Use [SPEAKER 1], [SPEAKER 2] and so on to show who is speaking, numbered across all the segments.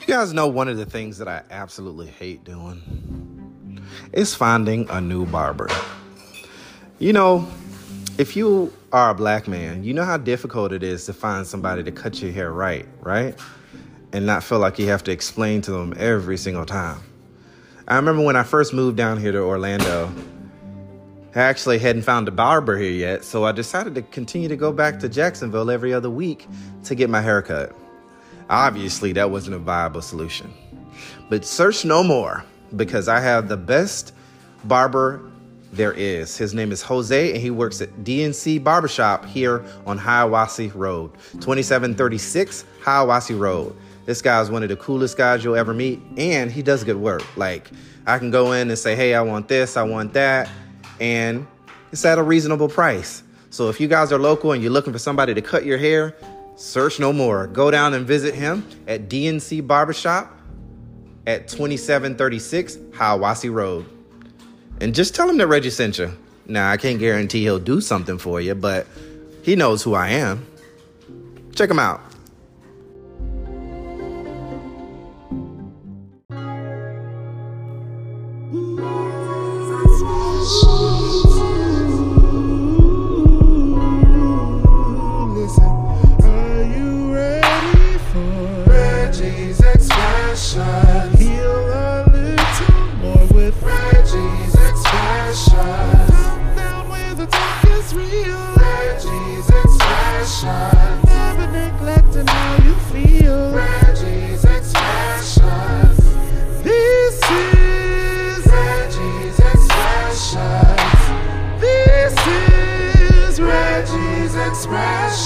[SPEAKER 1] You guys know one of the things that I absolutely hate doing is finding a new barber. You know, if you are a black man, you know how difficult it is to find somebody to cut your hair right, right? And not feel like you have to explain to them every single time. I remember when I first moved down here to Orlando, I actually hadn't found a barber here yet, so I decided to continue to go back to Jacksonville every other week to get my hair cut. Obviously, that wasn't a viable solution. But search no more because I have the best barber there is. His name is Jose, and he works at DNC Barbershop here on Hiawassee Road, 2736 Hiawassee Road. This guy is one of the coolest guys you'll ever meet, and he does good work. Like, I can go in and say, hey, I want this, I want that, and it's at a reasonable price. So if you guys are local and you're looking for somebody to cut your hair, search no more. Go down and visit him at DNC Barbershop at 2736 Hiawassee Road. And just tell him that Reggie sent you. Now, I can't guarantee he'll do something for you, but he knows who I am. Check him out.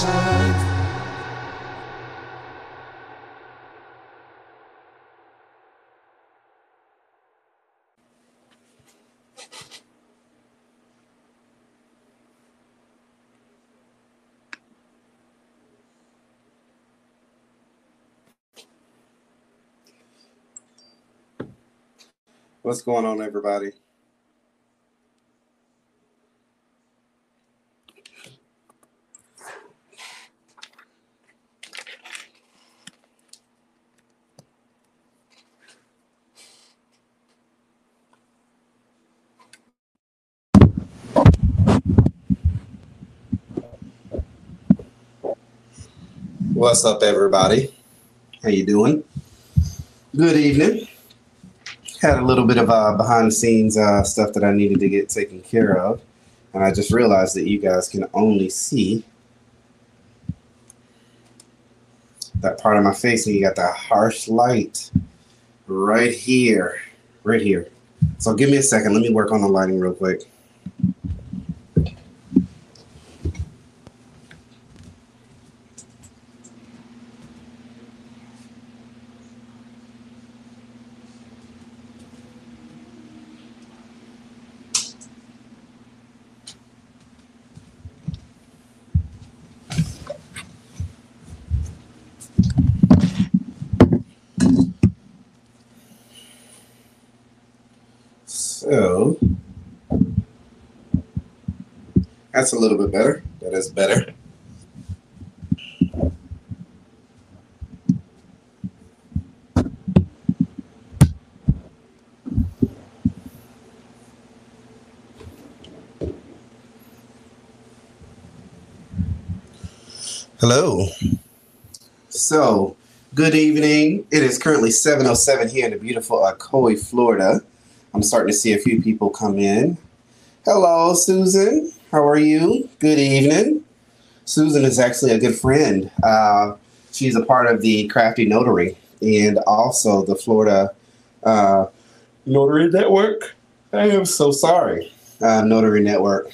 [SPEAKER 2] Expression.
[SPEAKER 1] What's going on, everybody? What's up, everybody? How you doing? Good evening had a little bit of uh, behind the scenes uh, stuff that I needed to get taken care of. And I just realized that you guys can only see that part of my face. And you got that harsh light right here, right here. So give me a second. Let me work on the lighting real quick. So that's a little bit better. That is better. Hello. So, good evening. It is currently 7:07 here in the beautiful Ocoee, Florida. I'm starting to see a few people come in. Hello, Susan. How are you? Good evening. Susan is actually a good friend. Uh, she's a part of the Crafty Notary and also the Florida uh, Notary Network. I am so sorry. Uh, Notary Network.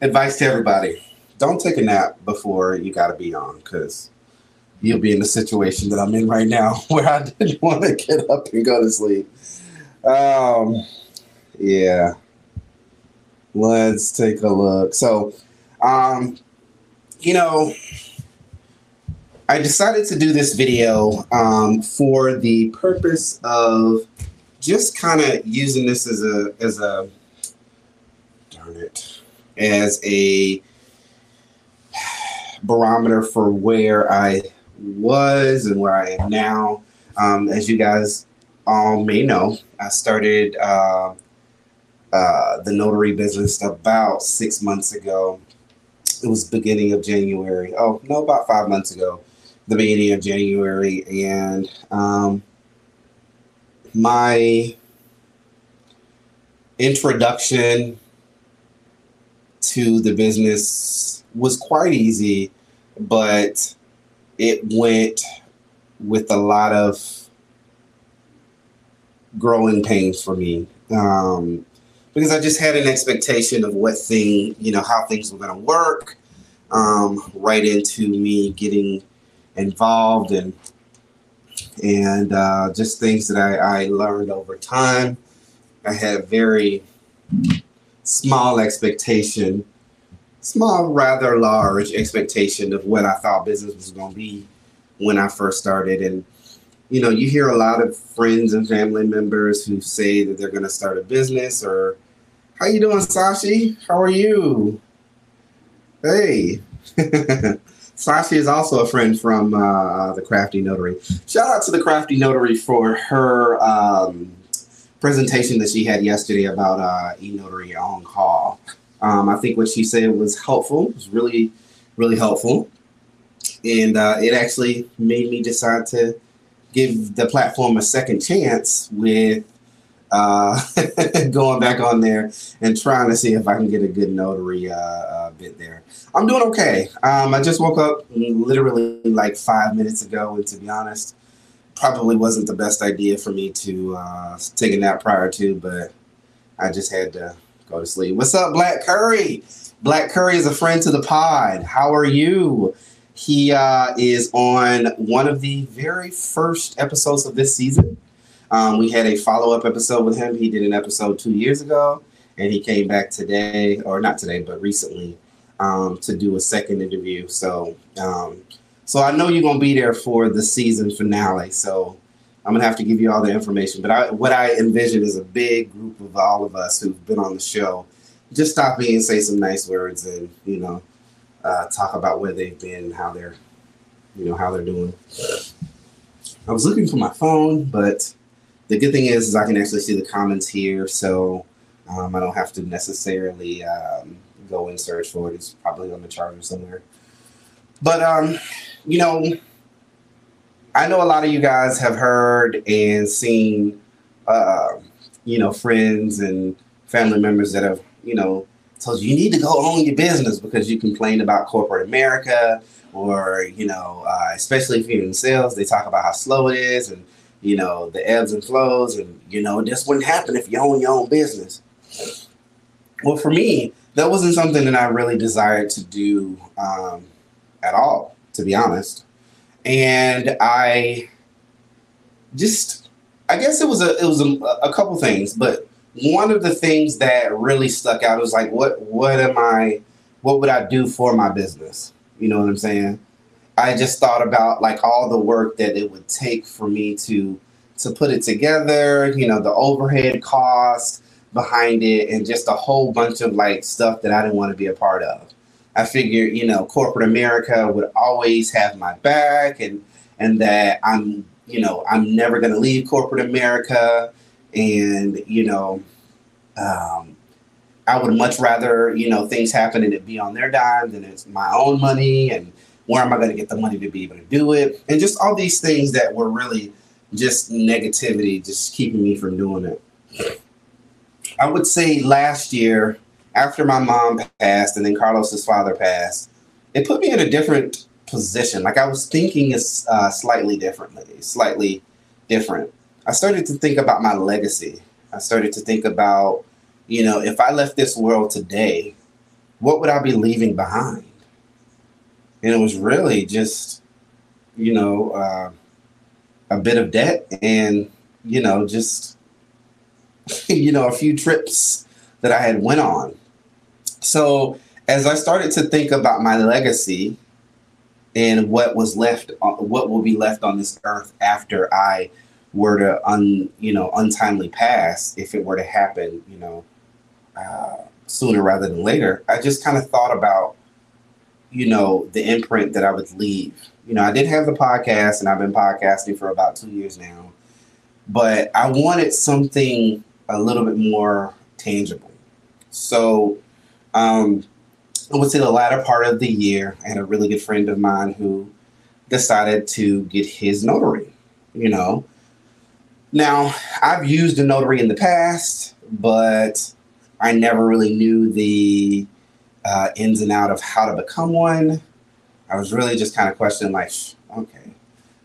[SPEAKER 1] Advice to everybody don't take a nap before you got to be on because you'll be in the situation that I'm in right now where I didn't want to get up and go to sleep. Um, yeah. Let's take a look. So, um, you know, I decided to do this video um, for the purpose of just kind of using this as a as a darn it as a barometer for where I was and where I am now. Um, as you guys all may know, I started uh, uh, the notary business about six months ago. It was beginning of January. Oh no, about five months ago, the beginning of January, and um, my introduction to the business was quite easy, but it went with a lot of growing pains for me um, because I just had an expectation of what thing, you know, how things were going to work, um, right into me getting involved and and uh, just things that I, I learned over time. I had a very small expectation, small, rather large expectation of what I thought business was going to be when I first started. And, you know, you hear a lot of friends and family members who say that they're going to start a business or, how you doing, Sashi? How are you? Hey. Sashi is also a friend from uh, the Crafty Notary. Shout out to the Crafty Notary for her um, presentation that she had yesterday about uh, e-notary on call. Um, I think what she said was helpful. It was really, really helpful, and uh, it actually made me decide to give the platform a second chance with uh, going back on there and trying to see if I can get a good notary uh, uh, bit there. I'm doing okay. Um, I just woke up literally like five minutes ago, and to be honest, probably wasn't the best idea for me to uh, take a nap prior to, but I just had to go to sleep. What's up, Black Curry? Black Curry is a friend to the pod. How are you? He uh, is on one of the very first episodes of this season. Um, we had a follow up episode with him. He did an episode two years ago, and he came back today, or not today, but recently, um, to do a second interview. So, um, so I know you're gonna be there for the season finale. So I'm gonna have to give you all the information. But I, what I envision is a big group of all of us who've been on the show. Just stop me and say some nice words, and you know, uh, talk about where they've been, how they're, you know, how they're doing. I was looking for my phone, but the good thing is, is I can actually see the comments here, so um, I don't have to necessarily um, go and search for it. It's probably on the charger somewhere. But um, you know, I know a lot of you guys have heard and seen, uh, you know, friends and family members that have, you know, told you you need to go own your business because you complain about corporate America, or you know, uh, especially if you're in sales, they talk about how slow it is and you know the ebbs and flows, and you know this wouldn't happen if you own your own business. Well, for me, that wasn't something that I really desired to do um, at all, to be honest and I just I guess it was a it was a, a couple things, but one of the things that really stuck out was like what what am I what would I do for my business? You know what I'm saying? I just thought about like all the work that it would take for me to to put it together, you know, the overhead cost behind it and just a whole bunch of like stuff that I didn't want to be a part of. I figured, you know, corporate America would always have my back and and that I'm, you know, I'm never going to leave corporate America and, you know, um, I would much rather, you know, things happen and it be on their dime than it's my own money and where am I going to get the money to be able to do it? And just all these things that were really just negativity, just keeping me from doing it. I would say last year, after my mom passed and then Carlos's father passed, it put me in a different position. Like I was thinking uh, slightly differently, slightly different. I started to think about my legacy. I started to think about, you know, if I left this world today, what would I be leaving behind? And it was really just, you know, uh, a bit of debt and, you know, just, you know, a few trips that I had went on. So as I started to think about my legacy and what was left, what will be left on this earth after I were to un, you know, untimely pass, if it were to happen, you know, uh, sooner rather than later, I just kind of thought about, you know, the imprint that I would leave. You know, I did have the podcast and I've been podcasting for about two years now, but I wanted something a little bit more tangible. So, um, I would say the latter part of the year, I had a really good friend of mine who decided to get his notary, you know. Now, I've used a notary in the past, but I never really knew the uh, ins and out of how to become one. I was really just kind of questioning, like, okay,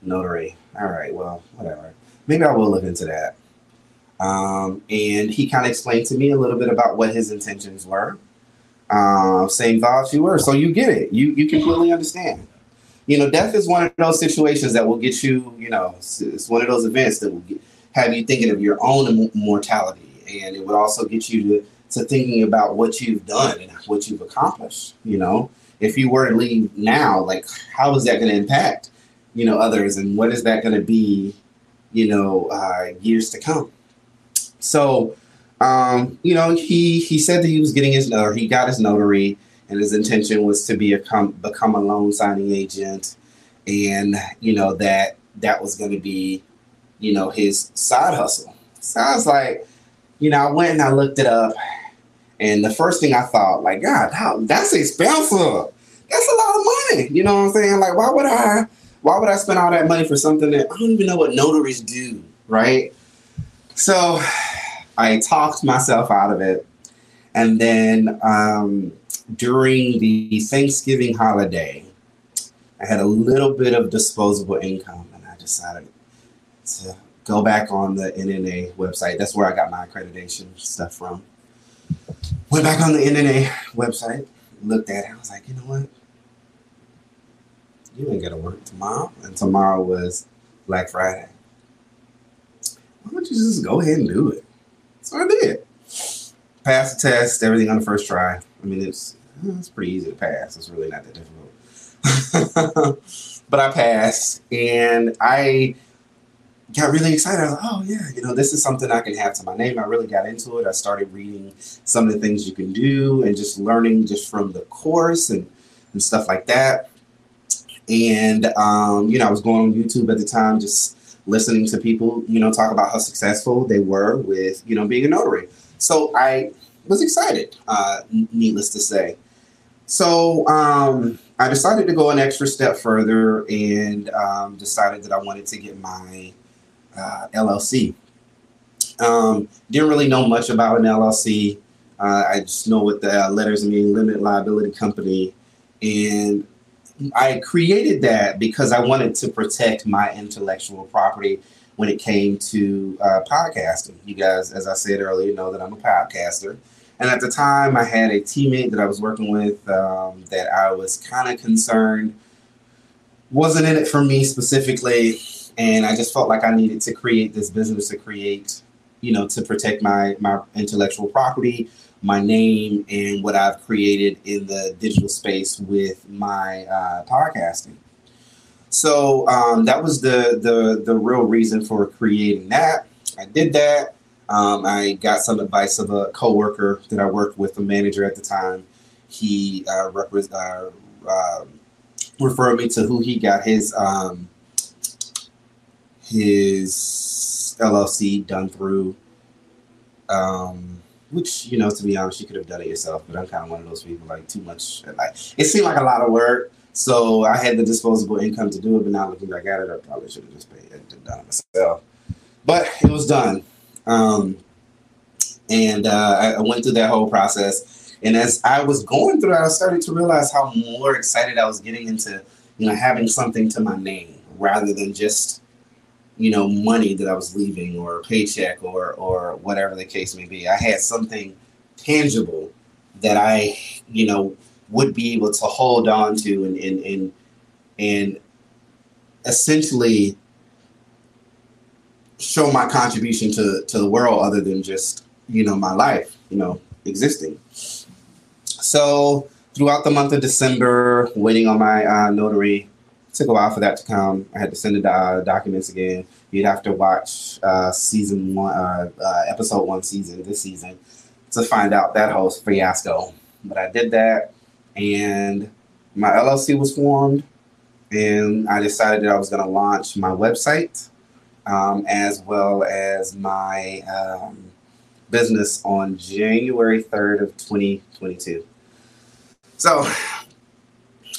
[SPEAKER 1] notary. All right, well, whatever. Maybe I will look into that. Um, and he kind of explained to me a little bit about what his intentions were. Uh, same thoughts you were, so you get it. You you completely understand. You know, death is one of those situations that will get you. You know, it's, one of those events that will get, have you thinking of your own mortality, and it would also get you to to thinking about what you've done and what you've accomplished. You know, if you were to leave now, like how is that going to impact, you know, others, and what is that going to be, you know, uh, years to come? So, um, you know, he he said that he was getting his notary, he got his notary, and his intention was to be a com- become a loan signing agent, and you know that that was going to be, you know, his side hustle. So I was like, you know, I went and I looked it up, and the first thing I thought, like, God, how, that's expensive. That's a lot of money. You know what I'm saying? Like, why would I? Why would I spend all that money for something that I don't even know what notaries do, right? So, I talked myself out of it, and then um, during the Thanksgiving holiday, I had a little bit of disposable income, and I decided to go back on the NNA website. That's where I got my accreditation stuff from. Went back on the NNA website, looked at it. I was like, you know what? You ain't got to work tomorrow. And tomorrow was Black Friday. Why don't you just go ahead and do it? So I did. Passed the test, everything on the first try. I mean, it's it's pretty easy to pass. It's really not that difficult. but I passed, and I got really excited. I was like, oh, yeah, you know, this is something I can have to my name. I really got into it. I started reading some of the things you can do and just learning just from the course and, and stuff like that. And, um, you know, I was going on YouTube at the time, just listening to people, you know, talk about how successful they were with, you know, being a notary. So I was excited, uh, needless to say. So um, I decided to go an extra step further and um, decided that I wanted to get my uh, LLC. Um, didn't really know much about an LLC. Uh, I just know what the letters mean, limited liability company. And I created that because I wanted to protect my intellectual property when it came to uh, podcasting. You guys, as I said earlier, know that I'm a podcaster. And at the time, I had a teammate that I was working with um, that I was kind of concerned wasn't in it for me specifically and I just felt like I needed to create this business to create, you know, to protect my my intellectual property, my name, and what I've created in the digital space with my uh, podcasting. So um, that was the the the real reason for creating that. I did that. Um, I got some advice of a coworker that I worked with, a manager at the time. He uh, uh, uh, referred me to who he got his um, his LLC done through. Um, which you know, to be honest, you could have done it yourself, but I'm kind of one of those people like too much. Like it seemed like a lot of work, so I had the disposable income to do it. But now looking back at it, I probably should have just paid it done it myself. But it was done, um, and uh, I, I went through that whole process. And as I was going through it, I started to realize how more excited I was getting into, you know, having something to my name rather than just you know, money that I was leaving or paycheck or or whatever the case may be. I had something tangible that I, you know, would be able to hold on to and and and, and essentially show my contribution to to the world other than just, you know, my life, you know, existing. So throughout the month of December, waiting on my uh, notary took a while for that to come. I had to send the uh, documents again. You'd have to watch uh, season one, uh, uh, episode one, season this season to find out that whole fiasco. But I did that, and my LLC was formed, and I decided that I was going to launch my website um, as well as my um, business on January 3rd of 2022. So,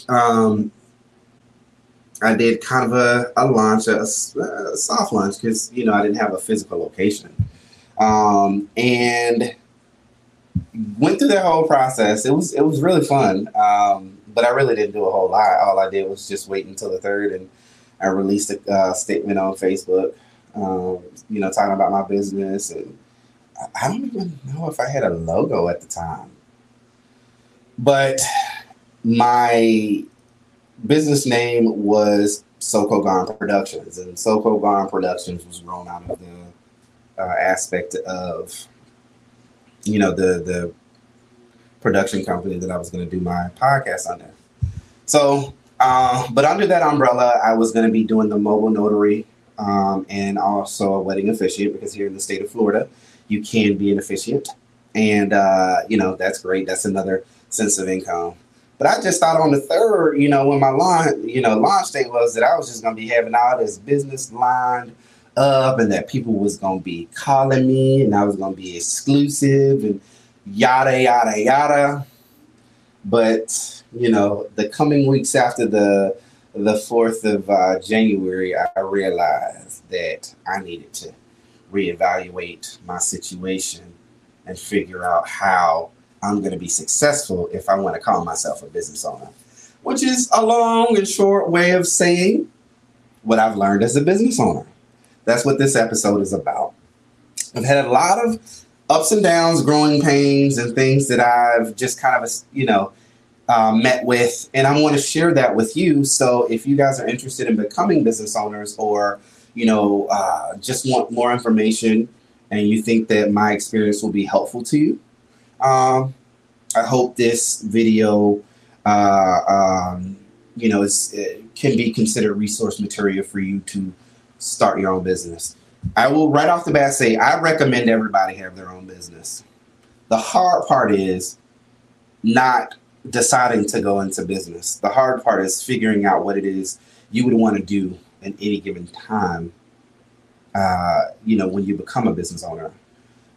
[SPEAKER 1] um, I did kind of a, a launch, a, a soft launch, because you know I didn't have a physical location, um, and went through that whole process. It was it was really fun, um, but I really didn't do a whole lot. All I did was just wait until the third, and I released a uh, statement on Facebook, um, you know, talking about my business, and I don't even know if I had a logo at the time, but my business name was Soko Gone Productions, and Soko Gone Productions was grown out of the uh, aspect of, you know, the the production company that I was going to do my podcast under. So, uh, but under that umbrella, I was going to be doing the mobile notary um, and also a wedding officiant because here in the state of Florida, you can be an officiant, and uh, you know that's great. That's another sense of income. But I just thought on the third, you know, when my launch, you know, launch date was that I was just gonna be having all this business lined up and that people was gonna be calling me and I was gonna be exclusive and yada yada yada. But you know, the coming weeks after the the fourth of uh, January, I realized that I needed to reevaluate my situation and figure out how I'm going to be successful if I want to call myself a business owner, which is a long and short way of saying what I've learned as a business owner. That's what this episode is about. I've had a lot of ups and downs, growing pains, and things that I've just kind of, you know, uh, met with, and I want to share that with you. So if you guys are interested in becoming business owners, or you know, uh, just want more information, and you think that my experience will be helpful to you, um, I hope this video, uh, um, you know, is, can be considered resource material for you to start your own business. I will right off the bat say I recommend everybody have their own business. The hard part is not deciding to go into business. The hard part is figuring out what it is you would want to do at any given time. Uh, you know, when you become a business owner,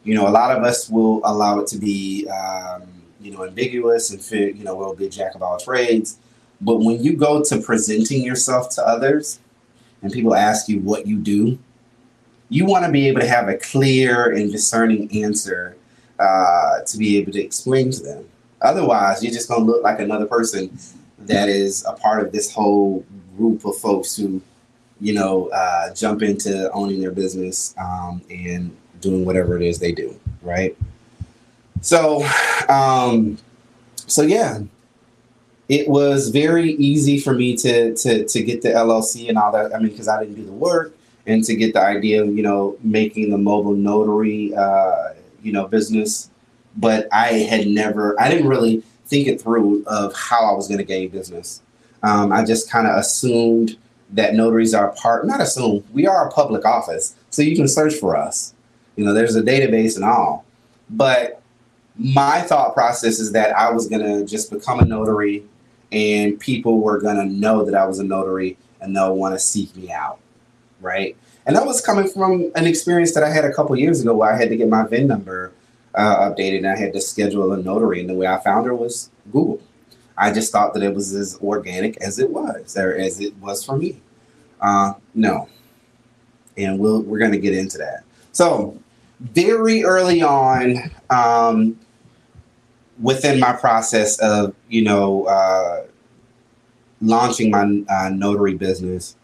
[SPEAKER 1] you know, a lot of us will allow it to be, um, you know, ambiguous and fit, you know, we'll be jack of all trades. But when you go to presenting yourself to others and people ask you what you do, you want to be able to have a clear and discerning answer uh, to be able to explain to them. Otherwise, you're just going to look like another person that is a part of this whole group of folks who, you know, uh, jump into owning their business um, and doing whatever it is they do, right? So, um, so yeah, it was very easy for me to to to get the LLC and all that. I mean, because I didn't do the work, and to get the idea of you know making the mobile notary, uh, you know, business. But I had never, I didn't really think it through of how I was going to gain business. Um, I just kind of assumed that notaries are part, not assume, we are a public office, so you can search for us. You know, there's a database and all. But my thought process is that I was going to just become a notary and people were going to know that I was a notary and they'll want to seek me out. Right. And that was coming from an experience that I had a couple years ago where I had to get my VIN number uh, updated and I had to schedule a notary. And the way I found her was Google. I just thought that it was as organic as it was, or as it was for me. Uh, no. And we'll, we're going to get into that. So, very early on um, within my process of you know uh, launching my uh, notary business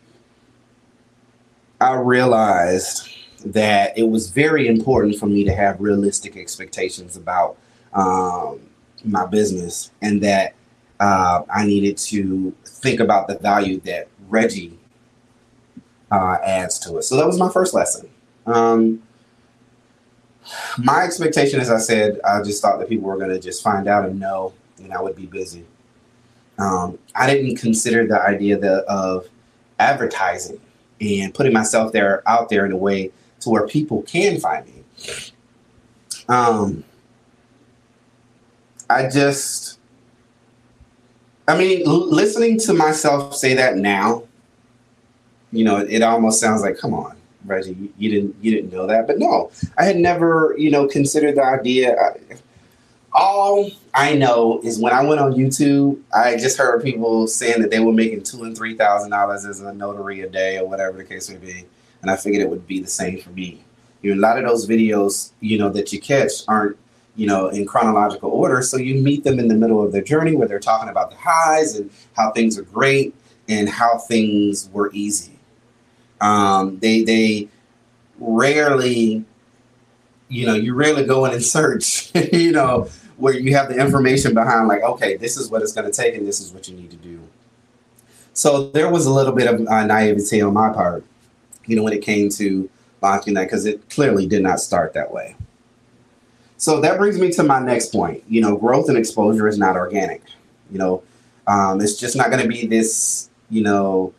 [SPEAKER 1] i realized that it was very important for me to have realistic expectations about um, my business and that uh, i needed to think about the value that reggie uh, adds to it. So that was my first lesson. Um, my expectation, as I said, I just thought that people were going to just find out and know, and I would be busy. Um, I didn't consider the idea of advertising and putting myself there out there in a way to where people can find me. Um, I just I mean, l- listening to myself say that now, you know, it, it almost sounds like, come on, You, you didn't you didn't know that, but no, I had never, you know, considered the idea. I, all I know is when I went on YouTube, I just heard people saying that they were making two and three thousand dollars as a notary a day or whatever the case may be, and I figured it would be the same for me. You know, a lot of those videos, you know, that you catch aren't, you know, in chronological order, so you meet them in the middle of their journey where they're talking about the highs and how things are great and how things were easy. Um, they they rarely you know, you rarely go in and search, you know, where you have the information behind, like, okay, this is what it's going to take and this is what you need to do. So there was a little bit of uh, naivety on my part, you know, when it came to launching that, because it clearly did not start that way. So that brings me to my next point. You know, growth and exposure is not organic. You know, um, it's just not going to be this, you know,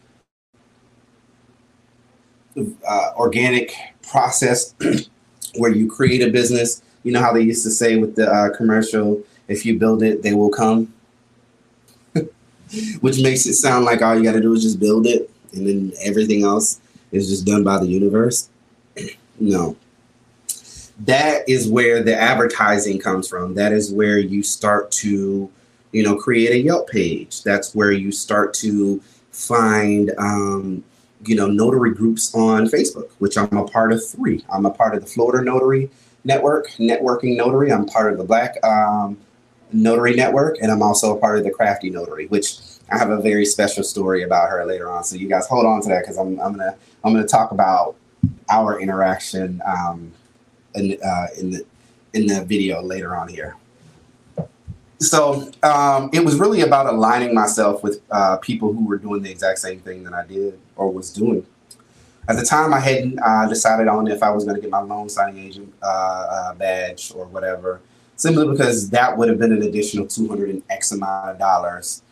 [SPEAKER 1] uh, organic process where you create a business. You know how they used to say with the uh, commercial, if you build it, they will come. Which makes it sound like all you got to do is just build it and then everything else is just done by the universe. no. That is where the advertising comes from. That is where you start to, you know, create a Yelp page. That's where you start to find um, you know, notary groups on Facebook, which I'm a part of three. I'm a part of the Florida Notary Network, Networking Notary. I'm part of the Black um, Notary Network, and I'm also a part of the Crafty Notary, which I have a very special story about her later on. So you guys hold on to that because I'm, I'm gonna I'm gonna talk about our interaction um, in uh, in the in the video later on here so um, it was really about aligning myself with uh, people who were doing the exact same thing that I did or was doing. At the time, I hadn't uh, decided on if I was going to get my loan signing agent uh, uh, badge or whatever, simply because that would have been an additional 200 and X amount of dollars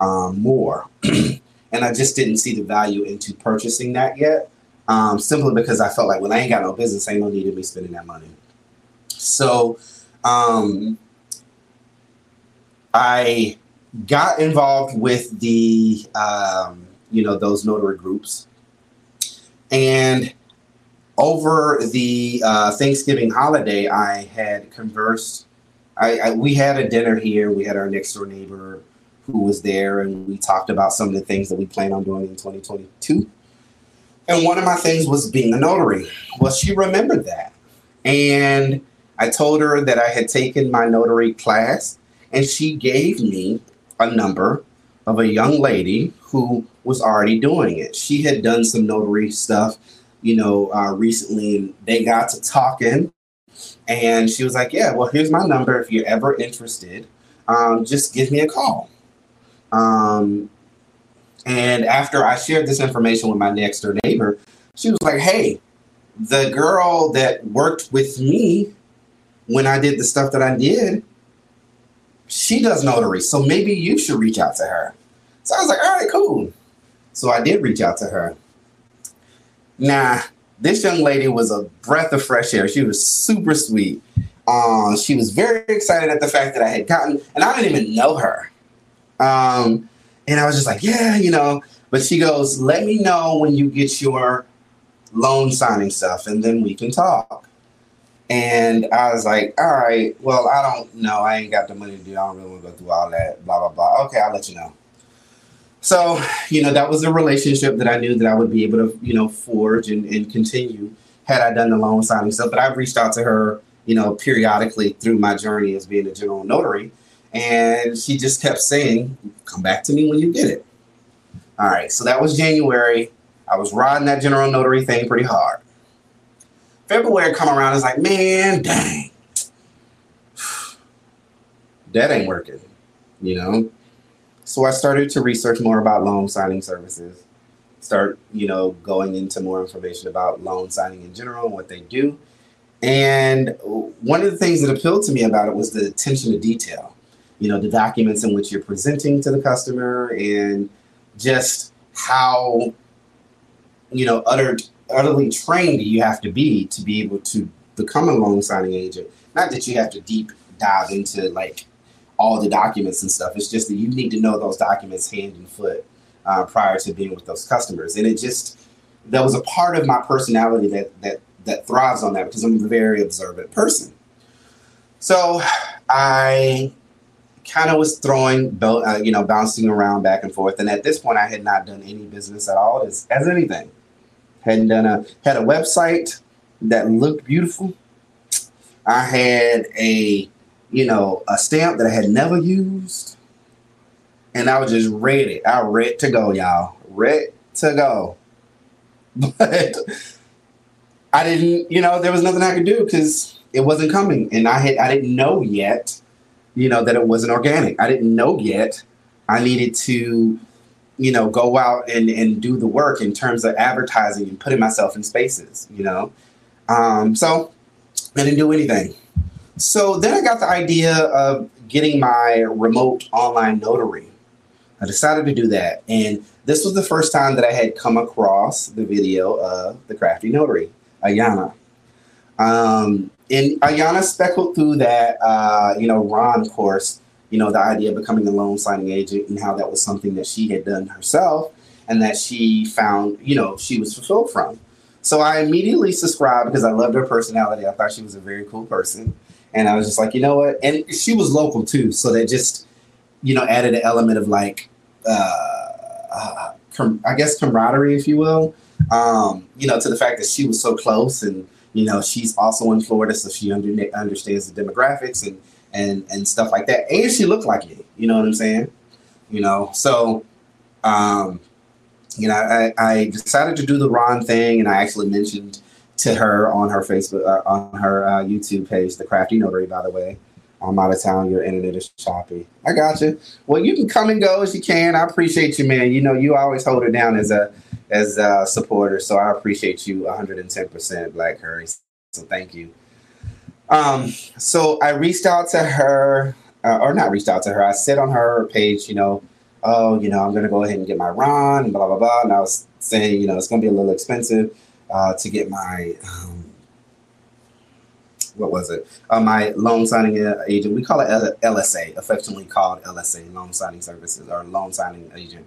[SPEAKER 1] um, more. and I just didn't see the value into purchasing that yet, um, simply because I felt like, well, I ain't got no business, ain't no need of me spending that money. So, um, I got involved with the um, you know those notary groups, and over the uh, Thanksgiving holiday, I had conversed. I, I, we had a dinner here. We had our next door neighbor who was there, and we talked about some of the things that we plan on doing in 2022. And one of my things was being a notary. Well, she remembered that, and I told her that I had taken my notary class and she gave me a number of a young lady who was already doing it. She had done some notary stuff, you know, uh, recently, and they got to talking. And she was like, "Yeah, well, here's my number. If you're ever interested, um, just give me a call." Um, and after I shared this information with my next door neighbor, she was like, "Hey, the girl that worked with me when I did the stuff that I did, she does notary, so maybe you should reach out to her. So I was like, all right, cool. So I did reach out to her. Now, this young lady was a breath of fresh air. She was super sweet. Uh, she was very excited at the fact that I had gotten, and I didn't even know her. Um, and I was just like, yeah, you know. But she goes, let me know when you get your loan signing stuff, and then we can talk. And I was like, all right, well, I don't know. I ain't got the money to do. I don't really want to go through all that, blah, blah, blah. Okay, I'll let you know. So, you know, that was a relationship that I knew that I would be able to, you know, forge and, and continue had I done the loan signing stuff. But I've reached out to her, you know, periodically through my journey as being a general notary. And she just kept saying, come back to me when you get it. All right, so that was January. I was riding that general notary thing pretty hard. February come around, it's like, man, dang, that ain't working, you know. So I started to research more about loan signing services. Start, you know, going into more information about loan signing in general and what they do. And one of the things that appealed to me about it was the attention to detail. You know, the documents in which you're presenting to the customer and just how, you know, uttered utterly trained you have to be to be able to become a loan signing agent. Not that you have to deep dive into like all the documents and stuff. It's just that you need to know those documents hand and foot uh, prior to being with those customers. And it just that was a part of my personality that that that thrives on that because I'm a very observant person. So I kind of was throwing, uh, you know, bouncing around back and forth. And at this point, I had not done any business at all as, as anything. Hadn't done a had a website that looked beautiful. I had a, you know, a stamp that I had never used, and I was just ready. I ready to go, y'all. Ready to go. But I didn't, you know, there was nothing I could do because it wasn't coming, and I had I didn't know yet, you know, that it wasn't organic. I didn't know yet. I needed to, you know, go out and and do the work in terms of advertising and putting myself in spaces, you know. Um, so I didn't do anything. So then I got the idea of getting my remote online notary. I decided to do that, and this was the first time that I had come across the video of the crafty notary. Ayana. Um, and Ayana speckled through that, uh, you know, Ron course, you know, the idea of becoming a loan signing agent and how that was something that she had done herself and that she found, you know, she was fulfilled from. So I immediately subscribed because I loved her personality. I thought she was a very cool person. And I was just like, you know what? And she was local too. So that just, you know, added an element of like, uh, uh, com- I guess camaraderie, if you will um, you know, to the fact that she was so close and, you know, she's also in Florida, so she under, understands the demographics and, and, and stuff like that. And she looked like me, you know what I'm saying? You know, so, um, you know, I, I decided to do the Ron thing and I actually mentioned to her on her Facebook, uh, on her uh, YouTube page, The Crafty Notary, by the way. I'm out of town. Your internet is choppy. I got you. Well, you can come and go as you can. I appreciate you, man. You know, you always hold it down as a as a supporter. So I appreciate you 110%, Black Curry. So thank you. Um, so I reached out to her, uh, or not reached out to her. I said on her page, you know, oh, you know, I'm going to go ahead and get my Ron, blah, blah, blah. And I was saying, you know, it's going to be a little expensive uh, to get my, um, what was it? Uh, my loan signing agent. We call it LSA, affectionately called LSA, loan signing services or loan signing agent.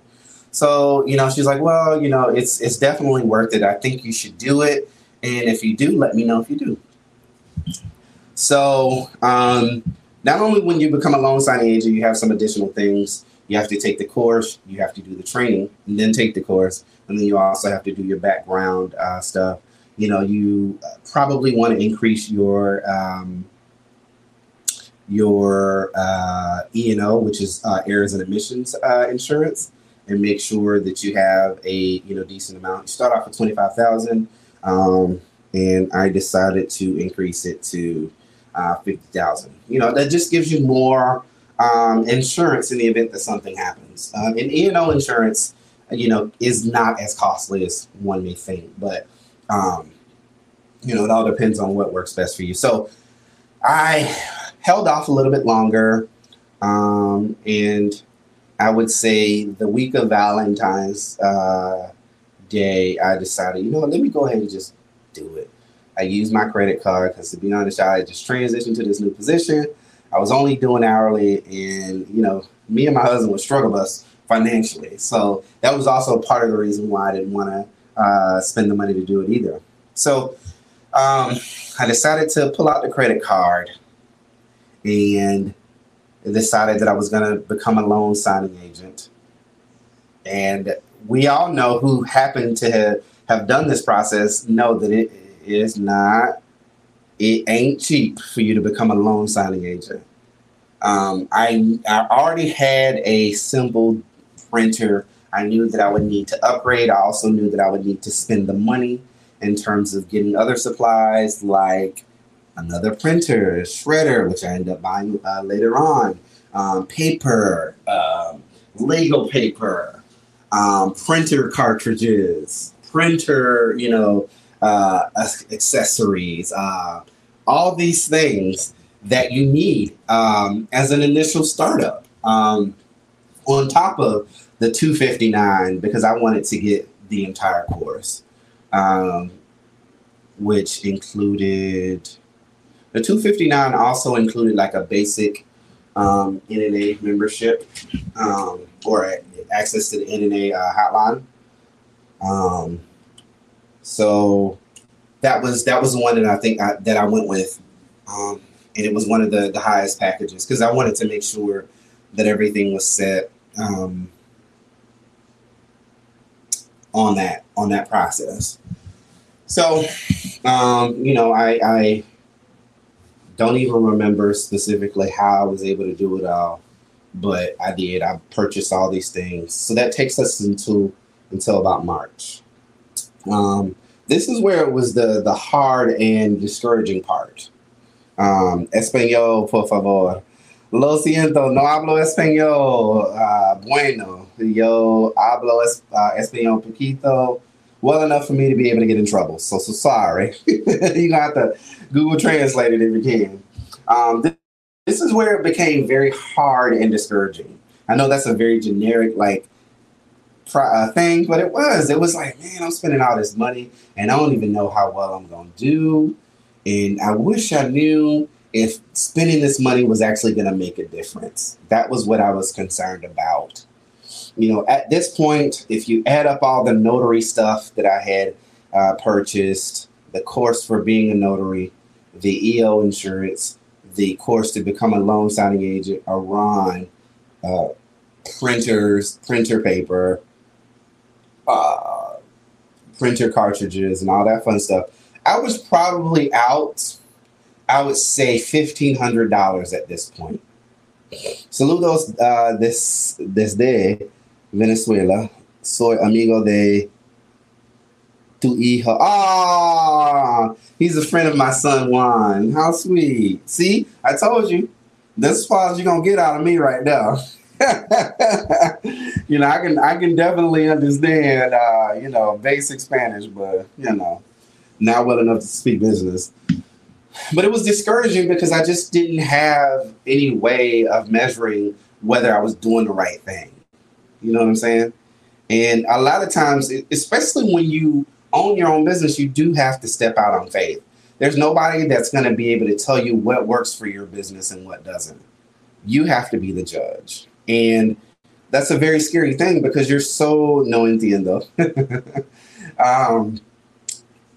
[SPEAKER 1] So, you know, she's like, well, you know, it's it's definitely worth it. I think you should do it. And if you do, let me know if you do. So, um, not only when you become a loan signing agent, you have some additional things. You have to take the course, you have to do the training, and then take the course, and then you also have to do your background uh, stuff. You know, you probably want to increase your um, your uh, E and O, which is uh, errors and omissions uh, insurance and make sure that you have a you know decent amount. You start off with twenty five thousand, um, and I decided to increase it to uh, fifty thousand. You know that just gives you more um, insurance in the event that something happens. Um, and E and O insurance, you know, is not as costly as one may think, but um, you know it all depends on what works best for you. So I held off a little bit longer, um, and I would say the week of Valentine's uh, Day, I decided, you know let me go ahead and just do it. I used my credit card because, to be honest, I just transitioned to this new position. I was only doing hourly, and you know, me and my husband would struggle bus financially. So that was also part of the reason why I didn't want to uh, spend the money to do it either. So um, I decided to pull out the credit card and decided that I was going to become a loan signing agent. And we all know who happened to have, have done this process know that it is not, it ain't cheap for you to become a loan signing agent. Um, I, I already had a simple printer. I knew that I would need to upgrade. I also knew that I would need to spend the money in terms of getting other supplies like another printer, shredder, which I ended up buying uh, later on, um, paper, um, legal paper, um, printer cartridges, printer, you know, uh, accessories, uh, all these things that you need um, as an initial startup. Um, on top of the 259 because I wanted to get the entire course, um, which included the 259 also included like a basic um, NNA membership um, or access to the NNA uh, hotline. Um, so that was that was the one that I think I, that I went with, um, and it was one of the the highest packages because I wanted to make sure that everything was set um, on that on that process. So, um, you know, I, I don't even remember specifically how I was able to do it all, but I did. I purchased all these things. So that takes us into until about March. Um, this is where it was the the hard and discouraging part. Um, español, por favor. Lo siento, no hablo español. Uh, bueno, yo hablo es, uh, español poquito, well enough for me to be able to get in trouble. So, so sorry. You're gonna to Google Translate it if you can. Um, this, this is where it became very hard and discouraging. I know that's a very generic like uh, thing, but it was. It was like, man, I'm spending all this money and I don't even know how well I'm gonna do. And I wish I knew if spending this money was actually going to make a difference. That was what I was concerned about. You know, at this point, if you add up all the notary stuff that I had uh, purchased, the course for being a notary, the E&O insurance, the course to become a loan signing agent, a RON, uh, printers, printer paper, uh, printer cartridges, and all that fun stuff, I was probably out I would say fifteen hundred dollars at this point. Saludos uh, this desde Venezuela. Soy amigo de tu hijo. Ah, he's a friend of my son Juan. How sweet. See, I told you. This far as you're gonna get out of me right now. you know, I can I can definitely understand uh, you know, basic Spanish, but you know, not well enough to speak business but it was discouraging because I just didn't have any way of measuring whether I was doing the right thing. You know what I'm saying? And a lot of times, especially when you own your own business, you do have to step out on faith. There's nobody that's going to be able to tell you what works for your business and what doesn't. You have to be the judge. And that's a very scary thing because you're so no entiendo. um,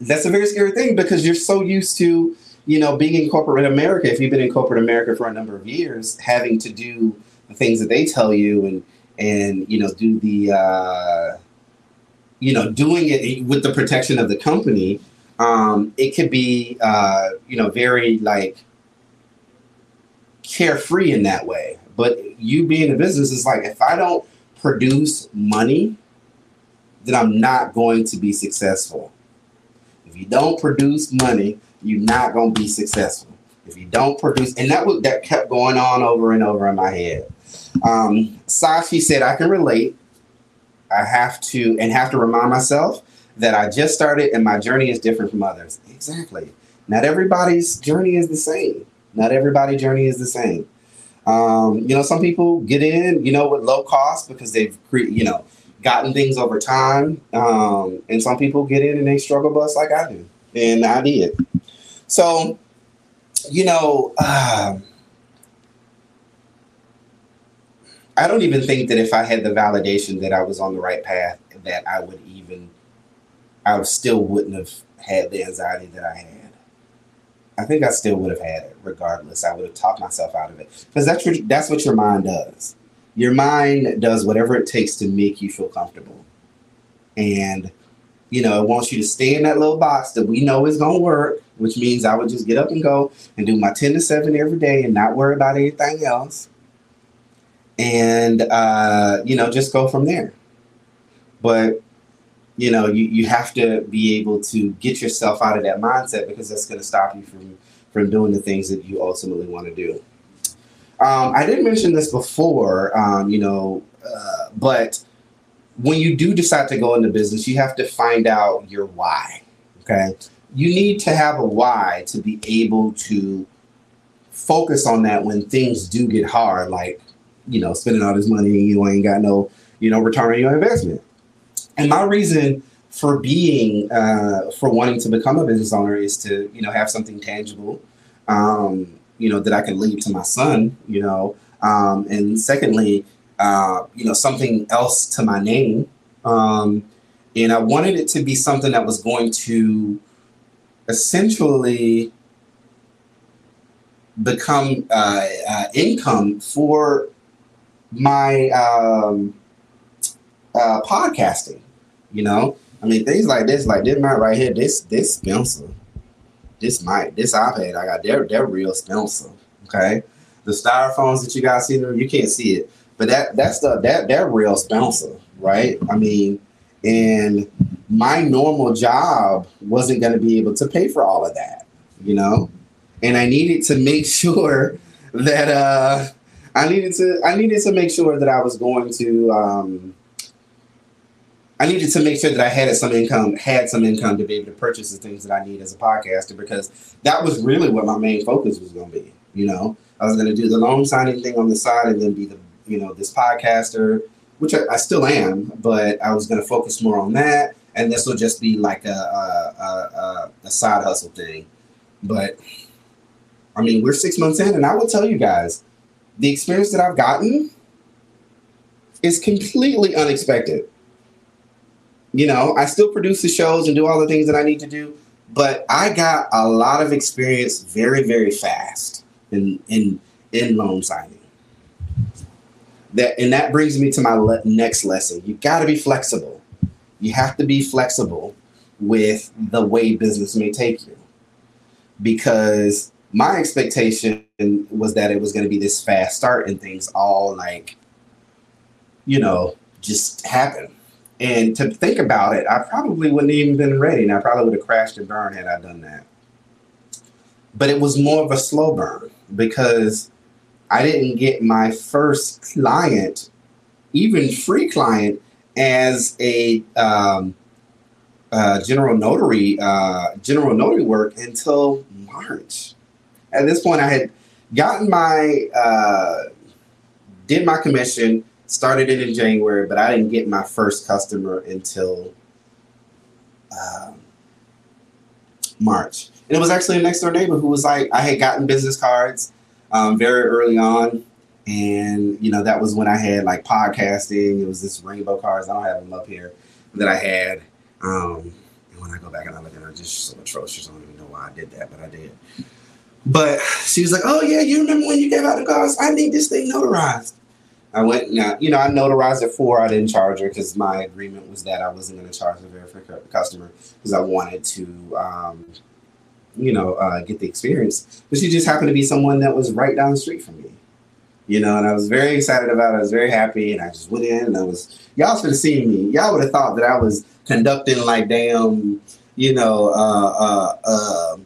[SPEAKER 1] that's a very scary thing because you're so used to you know, being in corporate America, if you've been in corporate America for a number of years, having to do the things that they tell you and and you know do the uh, you know doing it with the protection of the company, um, it could be uh, you know very like carefree in that way. But you being a business is like if I don't produce money, then I'm not going to be successful. If you don't produce money, you're not going to be successful if you don't produce. And that was, that kept going on over and over in my head. Um, said, I can relate. I have to, and have to remind myself that I just started and my journey is different from others. Exactly. Not everybody's journey is the same. Not everybody's journey is the same. Um, you know, some people get in, you know, with low cost because they've, cre- you know, gotten things over time. Um, and some people get in and they struggle bus like I do. And I did. So, you know, um, I don't even think that if I had the validation that I was on the right path, that I would even, I still wouldn't have had the anxiety that I had. I think I still would have had it regardless. I would have talked myself out of it because that's your, that's what your mind does. Your mind does whatever it takes to make you feel comfortable, and you know it wants you to stay in that little box that we know is going to work which means I would just get up and go and do my 10 to 7 every day and not worry about anything else. And, uh, you know, just go from there. But, you know, you, you have to be able to get yourself out of that mindset because that's going to stop you from, from doing the things that you ultimately want to do. Um, I didn't mention this before, um, you know, uh, but when you do decide to go into business, you have to find out your why. Okay you need to have a why to be able to focus on that when things do get hard, like, you know, spending all this money and you ain't got no, you know, return on your investment. And my reason for being, uh, for wanting to become a business owner is to, you know, have something tangible, um, you know, that I can leave to my son, you know, Um, and secondly, uh, you know, something else to my name. Um, and I wanted it to be something that was going to essentially become uh, uh, income for my um, uh, podcasting. You know, I mean, things like this, like this mic right here, this this expensive. This mic, this iPad I got, they're they're real expensive. Okay, the styrofoams that you guys see there, you can't see it, but that that stuff that they're real expensive, right? I mean, and my normal job wasn't going to be able to pay for all of that, you know, and I needed to make sure that uh, I needed to I needed to make sure that I was going to um, I needed to make sure that I had some income, had some income to be able to purchase the things that I need as a podcaster because that was really what my main focus was going to be. You know, I was going to do the loan signing thing on the side and then be the, you know, this podcaster, which I, I still am, but I was going to focus more on that. And this will just be like a, a, a, a side hustle thing. But I mean, we're six months in, and I will tell you guys, the experience that I've gotten is completely unexpected you know, I still produce the shows and do all the things that I need to do, but I got a lot of experience very, very fast in in in loan signing. That and that brings me to my le- next lesson. You got to be flexible. You have to be flexible with the way business may take you, because my expectation was that it was going to be this fast start and things all like, you know, just happen and to think about it, I probably wouldn't even been ready, and I probably would have crashed and burned had I done that. But it was more of a slow burn because I didn't get my first client, even free client, as a um, uh, general notary, uh, general notary work until March. At this point, I had gotten my uh, did my commission started it in January, but I didn't get my first customer until um, March. And it was actually a next door neighbor who was like, I had gotten business cards um, very early on. And, you know, that was when I had like podcasting. It was this rainbow cards. I don't have them up here that I had. Um, and when I go back and I look at them, just so atrocious. I don't even know why I did that, but I did. But she was like, "Oh yeah, you remember when you gave out the cards? I need this thing notarized." I went, now, you know, I notarized it for. I didn't charge her because my agreement was that I wasn't going to charge the verified customer because I wanted to, um, you know, uh, get the experience. But she just happened to be someone that was right down the street from me, you know, and I was very excited about it. I was very happy, and I just went in and I was, y'all should have seen me. Y'all would have thought that I was conducting like damn, you know, uh, uh, uh,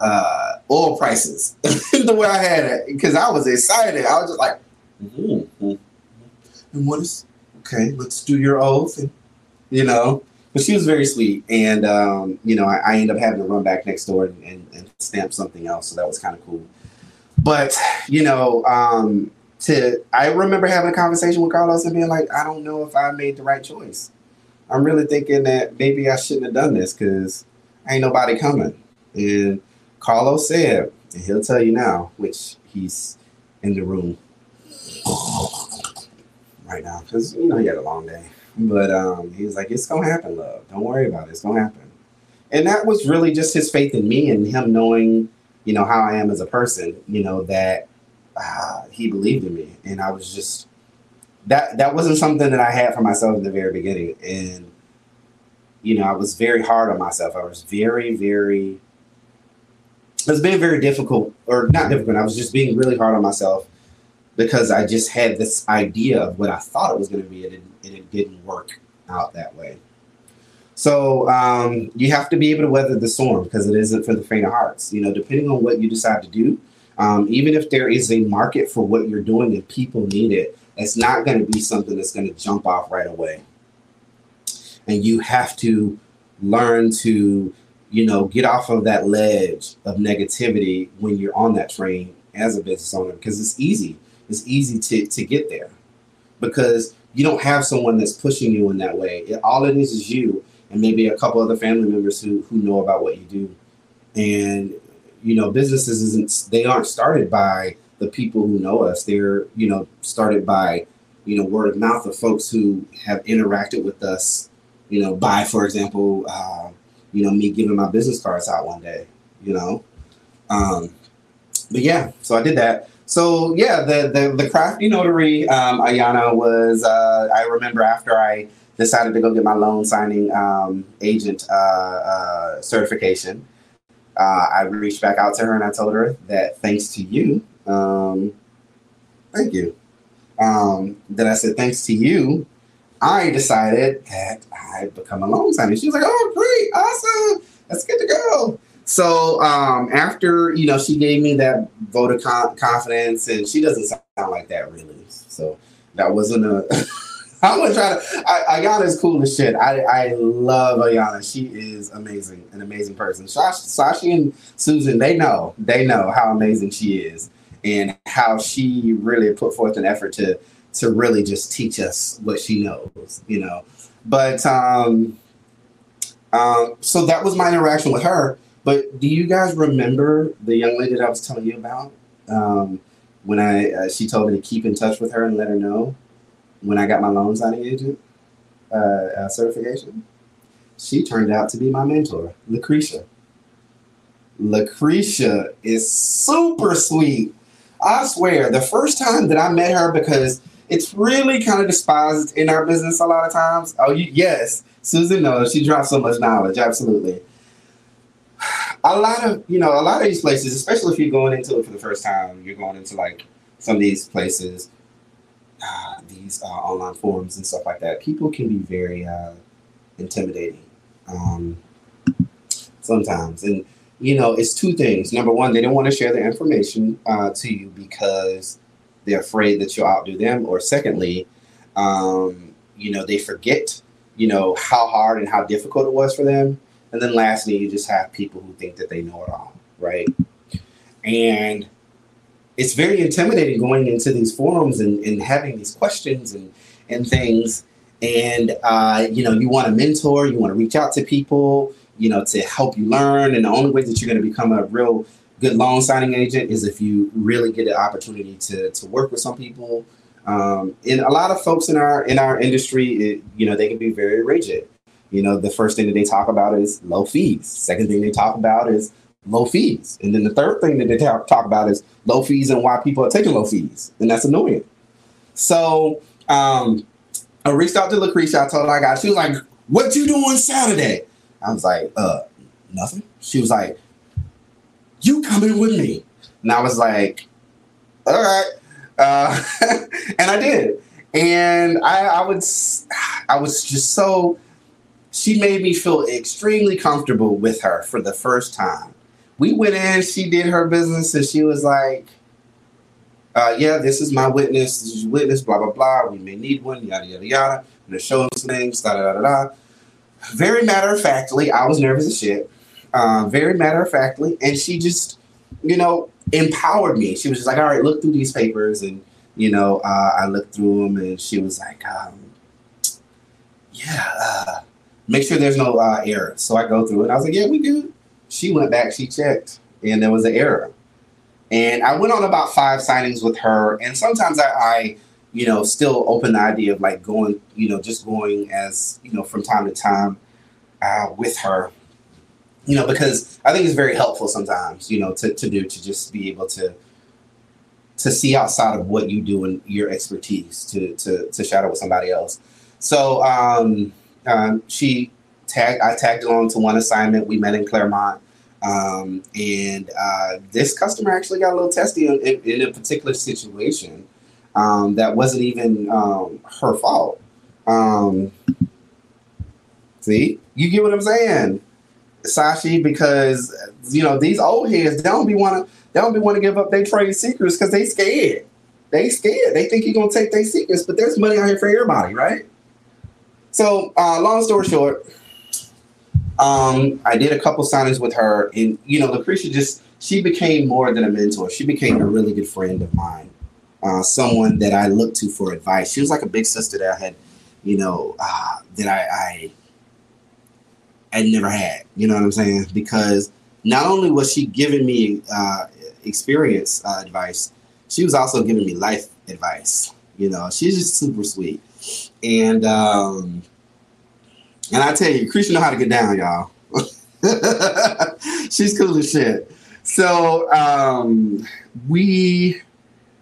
[SPEAKER 1] uh oil prices the way I had it because I was excited. I was just like, Mm-hmm. And what is okay? Let's do your oath, and you know. But she was very sweet, and um, you know, I, I ended up having to run back next door and, and, and stamp something else, so that was kind of cool. But you know, um, to I remember having a conversation with Carlos and being like, I don't know if I made the right choice. I'm really thinking that maybe I shouldn't have done this because ain't nobody coming. And Carlos said, and he'll tell you now, which he's in the room right now because you know he had a long day. But um, he was like, "It's gonna happen, love. Don't worry about it. It's gonna happen." And that was really just his faith in me and him knowing, you know, how I am as a person. You know that uh, he believed in me, and I was just that that wasn't something that I had for myself in the very beginning. And you know, I was very hard on myself. I was very, very. It was being very difficult, or not difficult. I was just being really hard on myself because I just had this idea of what I thought it was going to be, and it, and it didn't work out that way. So um, you have to be able to weather the storm because it isn't for the faint of hearts. You know, depending on what you decide to do, um, even if there is a market for what you're doing and people need it, it's not going to be something that's going to jump off right away. And you have to learn to, you know, get off of that ledge of negativity when you're on that train as a business owner because it's easy it's easy to, to get there because you don't have someone that's pushing you in that way. It, all it is is you and maybe a couple other family members who, who know about what you do. And, you know, businesses isn't, they aren't started by the people who know us. They're you know started by you know word of mouth of folks who have interacted with us. You know, by for example, uh, you know me giving my business cards out one day. You know, um, but yeah, so I did that. So yeah, the the, the crafty notary um, Ayana was. Uh, I remember after I decided to go get my loan signing um, agent uh, uh, certification. Uh, I reached back out to her and I told her that thanks to you, um, thank you. Um, then I said thanks to you, I decided that I'd become a loan signing. She was like, "Oh, great, awesome, that's good to go." So um, after you know, she gave me that vote of con- confidence, and she doesn't sound like that really. So that wasn't a. I'm gonna try to. I, Ayana is cool as shit. I, I love Ayana. She is amazing, an amazing person. Sashi and Susan, they know, they know how amazing she is, and how she really put forth an effort to to really just teach us what she knows. You know, but um, um, so that was my interaction with her. But do you guys remember the young lady that I was telling you about? Um, when I uh, she told me to keep in touch with her and let her know when I got my loan signing agent uh, uh, certification. She turned out to be my mentor, Lucretia. Lucretia is super sweet. I swear, the first time that I met her, because it's really kind of despised in our business a lot of times. Oh, you, yes, Susan knows she drops so much knowledge. Absolutely a lot of you know a lot of these places, especially if you're going into it for the first time, you're going into like some of these places, uh, these uh, online forums and stuff like that. People can be very uh, intimidating um, sometimes, and you know it's two things. Number one, they don't want to share their information uh, to you because they're afraid that you'll outdo them, or secondly, um, you know they forget you know how hard and how difficult it was for them and then lastly, you just have people who think that they know it all, right? And it's very intimidating going into these forums and, and having these questions and, and things. And, uh, you know, you want a mentor, you want to reach out to people, you know, to help you learn. And the only way that you're going to become a real good loan signing agent is if you really get an opportunity to, to work with some people. Um, and a lot of folks in our in our industry, it, you know, they can be very rigid you know, the first thing that they talk about is low fees. Second thing they talk about is low fees. And then the third thing that they talk, talk about is low fees and why people are taking low fees. And that's annoying. So um, I reached out to Lucretia. I told her I got, she was like, what you doing Saturday? I was like, uh, nothing. She was like, you coming with me? And I was like, all right. Uh, and I did. And I, I was, I was just so she made me feel extremely comfortable with her for the first time. We went in, she did her business, and she was like, uh, yeah, this is my witness, this is witness, blah, blah, blah. We may need one, yada, yada, yada. I'm gonna show them some things, da, da, da, da. Very matter of factly, I was nervous as shit. Uh, very matter of factly, and she just, you know, empowered me. She was just like, all right, look through these papers, and you know, uh, I looked through them, and she was like, um, yeah, uh, make sure there's no uh, error. So I go through it. I was like, yeah, we good. She went back, she checked, and there was an error. And I went on about five signings with her. And sometimes I, I, you know, still open the idea of like going, you know, just going as, you know, from time to time uh, with her, you know, because I think it's very helpful sometimes, you know, to, to do, to just be able to, to see outside of what you do and your expertise to, to, to shadow with somebody else. So, um, um, she tagged, I tagged along to one assignment. We met in Claremont. Um, and uh, this customer actually got a little testy in, in, in a particular situation um, that wasn't even um, her fault. Um, see, you get what I'm saying, Sashi? Because you know these old heads they don't be want to they don't be want to give up their trade secrets because they scared. They scared. They think you're gonna take their secrets, but there's money out here for everybody, right? So, uh, long story short, um, I did a couple signings with her, and you know, Lucretia just she became more than a mentor. She became a really good friend of mine, uh, someone that I looked to for advice. She was like a big sister that I had, you know, uh, that I, I I never had. You know what I'm saying? Because not only was she giving me uh, experience uh, advice, she was also giving me life advice. You know, she's just super sweet. And um, and I tell you, Creature know how to get down, y'all. she's cool as shit. So um, we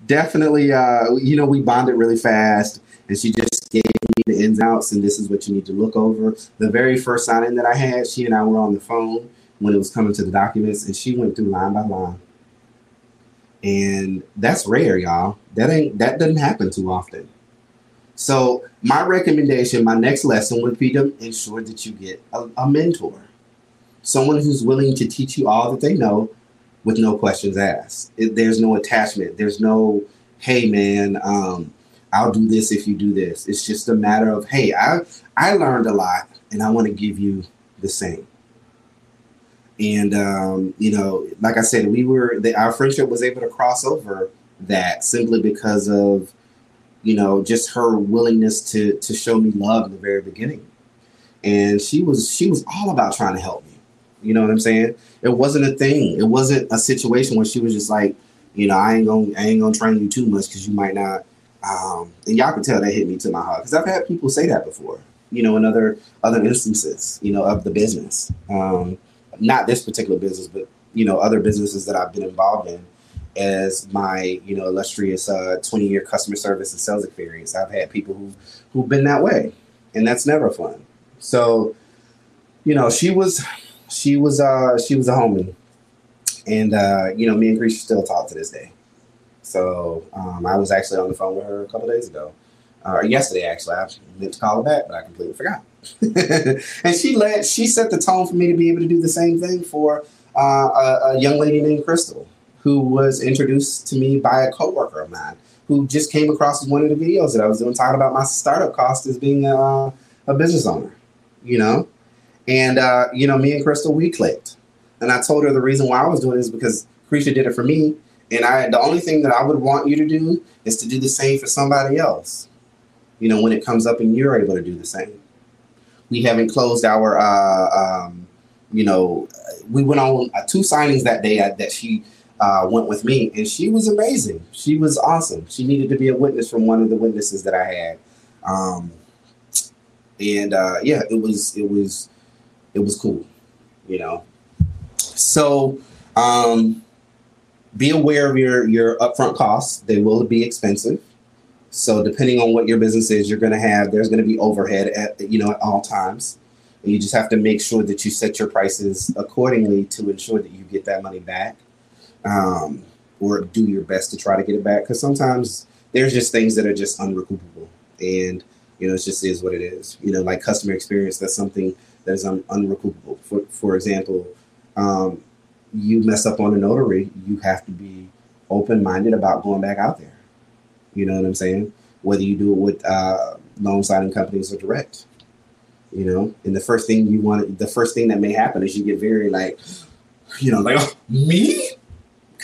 [SPEAKER 1] definitely, uh, you know, we bonded really fast, and she just gave me the ins and outs, and this is what you need to look over. The very first signing that I had, she and I were on the phone when it was coming to the documents, and she went through line by line. And that's rare, y'all. That ain't that doesn't happen too often. So my recommendation, my next lesson would be to ensure that you get a, a mentor, someone who's willing to teach you all that they know with no questions asked. It, there's no attachment. There's no, hey man, um, I'll do this if you do this. It's just a matter of, hey, I I learned a lot, and I want to give you the same. And um, you know, like I said, we were the, our friendship was able to cross over that simply because of you know just her willingness to to show me love in the very beginning. And she was she was all about trying to help me. You know what I'm saying? It wasn't a thing. It wasn't a situation where she was just like, you know, I ain't gonna I ain't gonna train you too much because you might not. Um, and y'all can tell that hit me to my heart because I've had people say that before. You know, in other other instances, you know, of the business. Um, not this particular business, but you know, other businesses that I've been involved in as my you know illustrious uh, 20 year customer service and sales experience. I've had people who who've been that way, and that's never fun. So, you know, she was she was uh she was a homie, and uh, you know, me and Creature still talk to this day. So um, I was actually on the phone with her a couple days ago, uh, or yesterday actually. I meant to call her back, but I completely forgot. and she let she set the tone for me to be able to do the same thing for uh, a, a, young lady named Crystal, who was introduced to me by a coworker of mine who just came across one of the videos that I was doing talking about my startup cost as being a, a business owner. You know, and uh, you know, me and Crystal we clicked, and I told her the reason why I was doing it is because Creature did it for me, and I the only thing that I would want you to do is to do the same for somebody else. You know, when it comes up and you're able to do the same we haven't closed our uh, um, you know we went on uh, two signings that day that she uh, went with me and she was amazing. She was awesome. She needed to be a witness from one of the witnesses that i had. Um, and uh, yeah it was it was it was cool you know? So um, be aware of your your upfront costs. They will be expensive. So depending on what your business is, you're going to have there's going to be overhead at you know at all times, and you just have to make sure that you set your prices accordingly to ensure that you get that money back, um, or do your best to try to get it back. Because sometimes there's just things that are just unrecoupable, and you know it just is what it is. You know, like customer experience, that's something that is un- unrecoupable. For for example, um, you mess up on a notary, you have to be open minded about going back out there you know what I'm saying? Whether you do it with uh, loan signing companies or direct, you know. And the first thing you want, the first thing that may happen is you get very like, you know, like oh, me,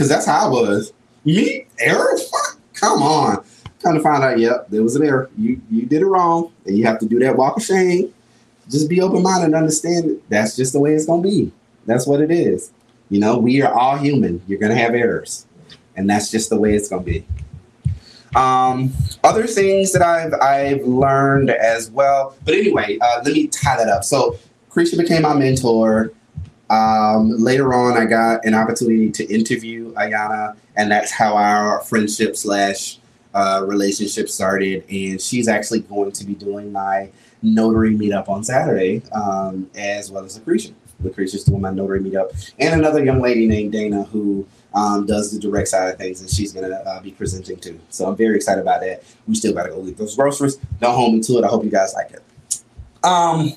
[SPEAKER 1] because that's how I was. Me, error? Fuck, come on. Kind of find out, yep, there was an error. You you did it wrong, and you have to do that walk of shame. Just be open minded and understand that's just the way it's gonna be. That's what it is. You know, we are all human. You're gonna have errors, and that's just the way it's gonna be. Um, other things that I've I've learned as well. But anyway, uh, let me tie that up. So Creature became my mentor. Um, later on, I got an opportunity to interview Ayana, and that's how our friendship slash uh, relationship started. And she's actually going to be doing my notary meetup on Saturday, um, as well as Lucretia. Lucretia's doing my notary meetup, and another young lady named Dana who um, does the direct side of things, and she's gonna uh, be presenting too. So I'm very excited about that. We still gotta go get those groceries. Don't hold me to it. I hope you guys like it. Um,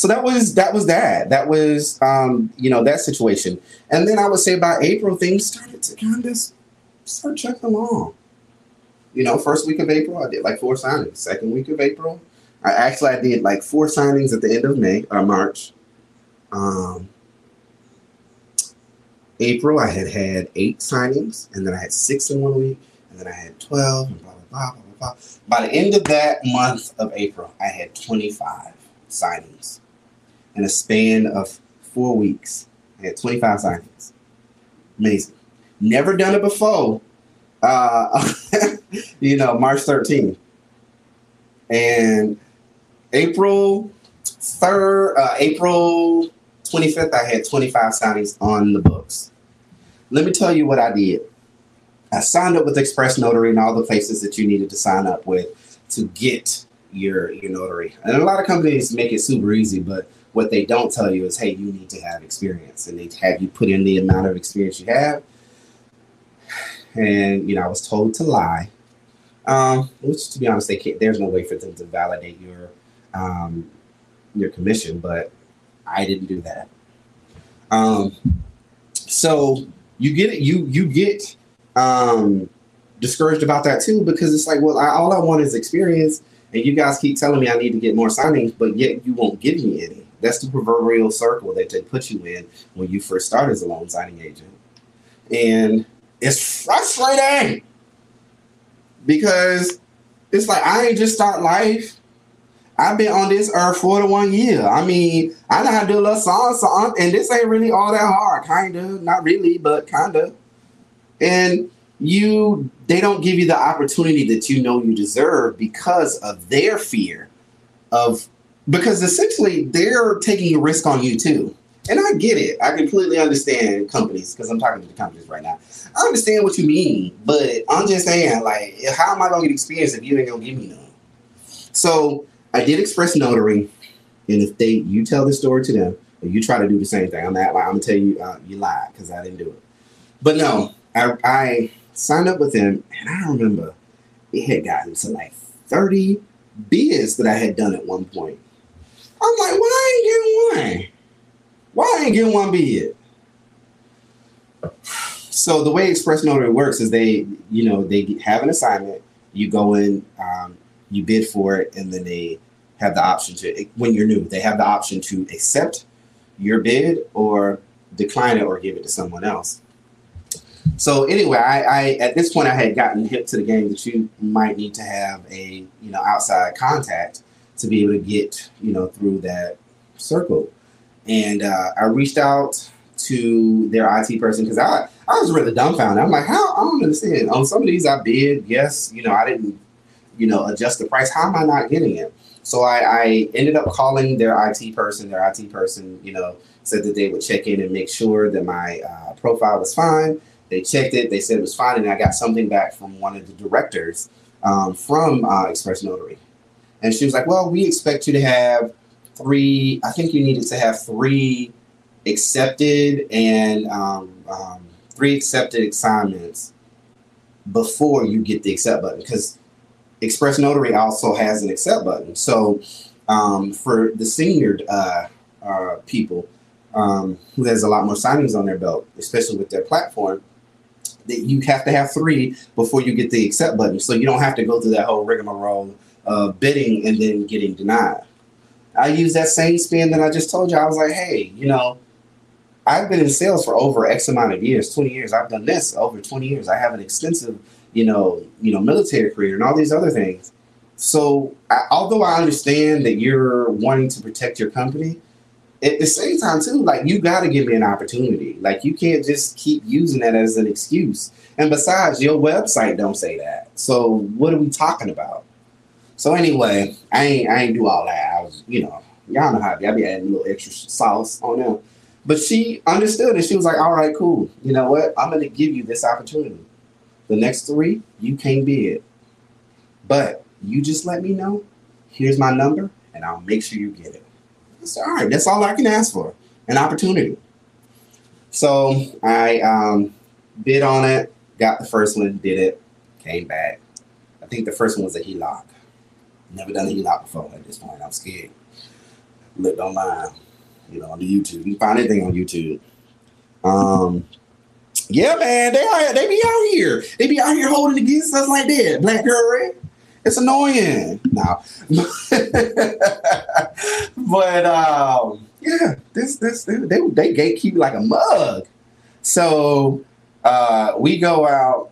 [SPEAKER 1] so that was that was that. That was um, you know that situation, and then I would say by April things started to kind of start chugging along. You know, first week of April I did like four signings. Second week of April, I actually I did like four signings at the end of May or March. Um, April, I had had eight signings, and then I had six in one week, and then I had 12, and blah, blah, blah, blah, blah. By the end of that month of April, I had 25 signings. In a span of four weeks, I had 25 signings. Amazing. Never done it before. uh, you know, March 13th. And April 3rd, uh, April 25th, I had 25 signings on the books. Let me tell you what I did. I signed up with Express Notary and all the places that you needed to sign up with to get your your notary. And a lot of companies make it super easy, but what they don't tell you is, hey, you need to have experience, and they have you put in the amount of experience you have. And you know, I was told to lie, um, which, to be honest, they can't. There's no way for them to validate your um, your commission, but I didn't do that. Um, so you get it. You you get um, discouraged about that too because it's like, well, I, all I want is experience, and you guys keep telling me I need to get more signings, but yet you won't give me any. That's the proverbial circle that they put you in when you first start as a loan signing agent, and it's frustrating because it's like I ain't just start life. I've been on this earth for the one year. I mean, I know how to do a little song, song, and this ain't really all that hard, kinda. Not really, but kinda and you they don't give you the opportunity that you know you deserve because of their fear of because essentially they're taking a risk on you too. And i get it. I completely understand companies because i'm talking to the companies right now. I understand what you mean but i'm just saying like how am i going to get experience if you ain't to give me none? So i did express notary and if they you tell the story to them you try to do the same thing i'm not i'm gonna tell you uh, you lied because i didn't do it. But no I, I signed up with them, and I remember it had gotten to like 30 bids that I had done at one point. I'm like, why I ain't getting one? Why I ain't getting one bid? So the way Express Notary works is they, you know, they have an assignment. You go in, um, you bid for it, and then they have the option to, when you're new, they have the option to accept your bid or decline it or give it to someone else. So anyway, I, I, at this point I had gotten hip to the game that you might need to have a you know outside contact to be able to get you know through that circle, and uh, I reached out to their IT person because I I was really dumbfounded. I'm like, how I don't understand. On some of these I bid, yes, you know I didn't you know adjust the price. How am I not getting it? So I, I ended up calling their IT person. Their IT person, you know, said that they would check in and make sure that my uh, profile was fine they checked it. They said it was fine, and I got something back from one of the directors um, from uh, Express Notary, and she was like, "Well, we expect you to have three. I think you needed to have three accepted and um, um, three accepted assignments before you get the accept button because Express Notary also has an accept button. So um, for the senior uh, uh, people." Um, who has a lot more signings on their belt, especially with their platform, that you have to have three before you get the accept button. So you don't have to go through that whole rigmarole of bidding and then getting denied. I use that same spin that I just told you. I was like, hey, you know, I've been in sales for over X amount of years, 20 years. I've done this over 20 years. I have an extensive, you know, you know, military career and all these other things. So I, although I understand that you're wanting to protect your company, at the same time too like you got to give me an opportunity like you can't just keep using that as an excuse and besides your website don't say that so what are we talking about so anyway i ain't i ain't do all that. I was you know y'all know how i be. I be adding a little extra sauce on them but she understood and she was like all right cool. You know what? I'm gonna give you this opportunity. The next three you can't bid but you just let me know. Here's my number and i'll make sure you get it. I said, all right. That's all I can ask for. An opportunity. So I um, bid on it, got the first one, did it, came back. I think the first one was a HELOC. Never done a HELOC before at this point. I'm scared. Looked online, you know, on the YouTube. You can find anything on YouTube. Um, yeah, man, they are, they be out here. They be out here holding against us like that. Black girl, right? It's annoying now. but um, yeah, this this they they gatekeep like a mug. So uh, we go out.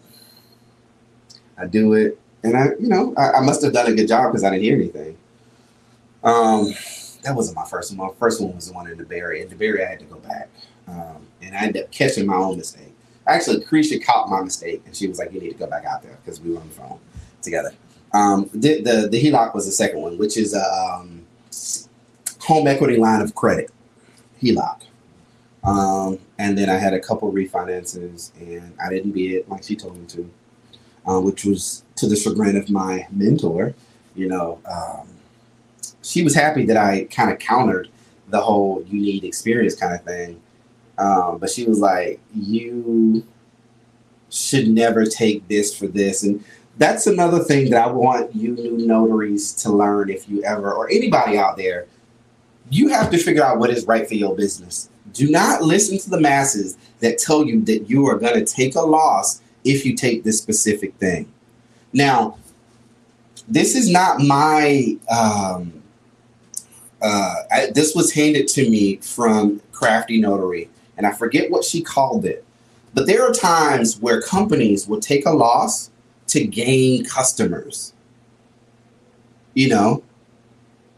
[SPEAKER 1] I do it, and I you know I, I must have done a good job because I didn't hear anything. Um, that wasn't my first one. My first one was the one in the Barry. In the Barry, I had to go back, um, and I ended up catching my own mistake. Actually, Lucretia caught my mistake, and she was like, "You need to go back out there because we were on the phone together." Um, the, the the HELOC was the second one, which is a um, home equity line of credit, HELOC. Um, and then I had a couple refinances, and I didn't bid like she told me to, uh, which was to the chagrin of my mentor. You know, um, she was happy that I kind of countered the whole "you need experience" kind of thing, um, but she was like, "You should never take this for this," and that's another thing that I want you new notaries to learn if you ever, or anybody out there, you have to figure out what is right for your business. Do not listen to the masses that tell you that you are going to take a loss if you take this specific thing. Now, this is not my, um, uh, I, this was handed to me from Crafty Notary, and I forget what she called it. But there are times where companies will take a loss to gain customers. You know,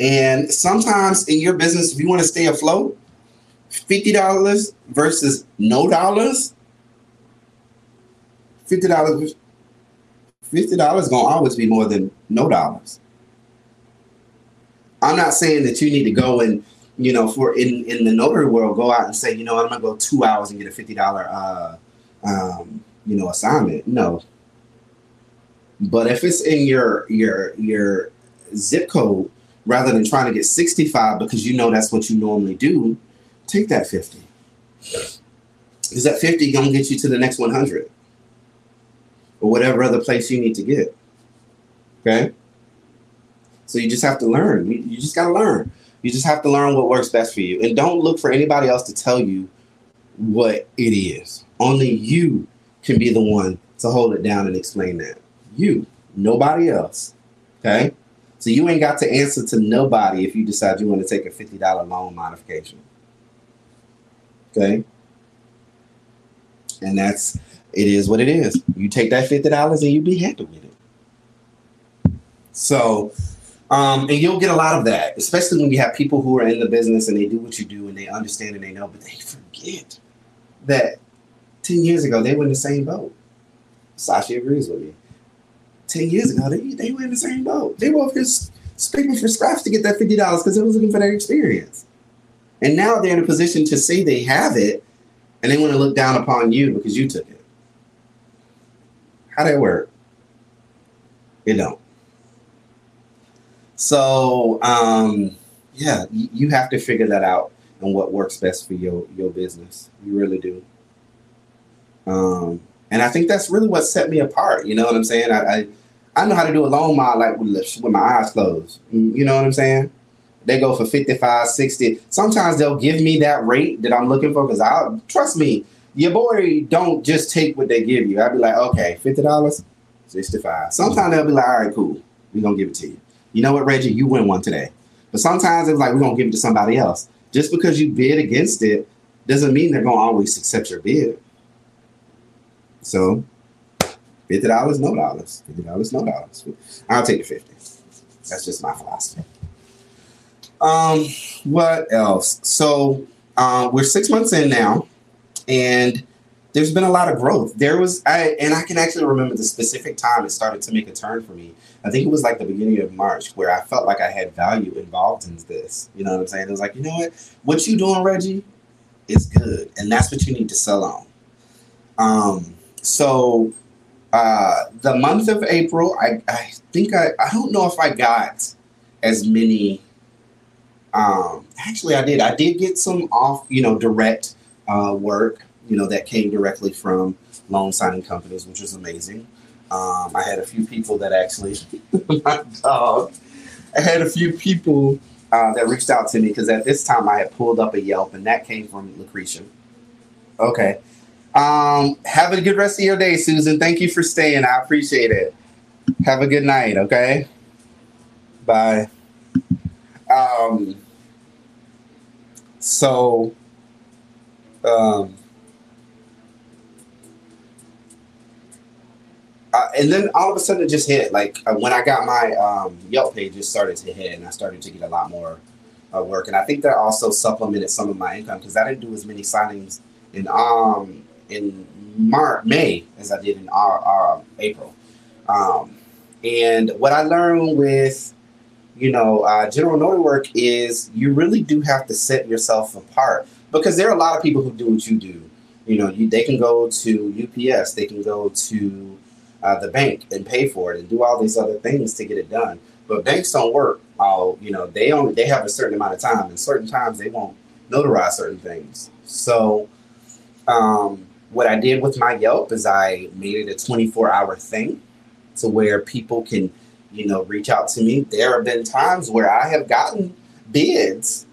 [SPEAKER 1] and sometimes in your business, if you want to stay afloat, fifty dollars versus no dollars, fifty dollars, fifty dollars gonna always be more than no dollars. I'm not saying that you need to go and you know for in in the notary world go out and say you know I'm gonna go two hours and get a fifty dollar uh, um, you know assignment. No, but if it's in your your your zip code, rather than trying to get 65 because you know that's what you normally do, take that 50. Is that 50 gonna get you to the next 100? Or whatever other place you need to get. Okay? So you just have to learn. You, just gotta learn. You just have to learn what works best for you. And don't look for anybody else to tell you what it is. Only you can be the one to hold it down and explain that. You, nobody else. Okay? So you ain't got to answer to nobody if you decide you want to take a $50 loan modification. Okay? And that's it is what it is. You take that $50 and you be happy with it. So um, and you'll get a lot of that, especially when you have people who are in the business and they do what you do and they understand and they know, but they forget that 10 years ago they were in the same boat. Sasha agrees with me. 10 years ago, they, they were in the same boat. They were just scraping for scraps to get that $50 because they was looking for that experience. And now they're in a position to say they have it and they want to look down upon you because you took it. How that work? It don't. So, um, yeah, you have to figure that out and what works best for your your business. You really do. Um, and I think that's really what set me apart. You know what I'm saying? I, I I know how to do a loan mod like with, with my eyes closed. You know what I'm saying? They go for 55, 60. Sometimes they'll give me that rate that I'm looking for because I'll trust me, your boy don't just take what they give you. I'll be like, okay, $50, 65. Sometimes they'll be like, all right, cool. We're gonna give it to you. You know what, Reggie, you win one today. But sometimes it's like we're gonna give it to somebody else. Just because you bid against it doesn't mean they're gonna always accept your bid. So Fifty dollars, no dollars. Fifty dollars, no dollars. I'll take the fifty. That's just my philosophy. Um, what else? So uh, we're six months in now, and there's been a lot of growth. There was, I and I can actually remember the specific time it started to make a turn for me. I think it was like the beginning of March where I felt like I had value involved in this. You know what I'm saying? It was like, you know what, what you doing, Reggie, is good, and that's what you need to sell on. Um, so uh, the month of April, I, I think I, I don't know if I got as many. Um, actually, I did. I did get some off, you know, direct uh, work, you know, that came directly from loan signing companies, which was amazing. Um, I had a few people that actually, I had a few people uh, that reached out to me because at this time I had pulled up a Yelp and that came from Lucretia. Okay. Um, have a good rest of your day, Susan. Thank you for staying. I appreciate it. Have a good night, okay? Bye. Um, so, um, uh, and then all of a sudden it just hit. Like uh, when I got my um, Yelp page, it started to hit, and I started to get a lot more uh, work. And I think that also supplemented some of my income because I didn't do as many signings in um in March, May as I did in our, our April. Um, and what I learned with, you know, uh, general notary work is you really do have to set yourself apart because there are a lot of people who do what you do. You know, you, they can go to UPS, they can go to uh, the bank and pay for it and do all these other things to get it done. But banks don't work. All you know, they only they have a certain amount of time, and certain times they won't notarize certain things. So, um, what I did with my Yelp is I made it a 24 hour thing to where people can, you know, reach out to me. There have been times where I have gotten bids,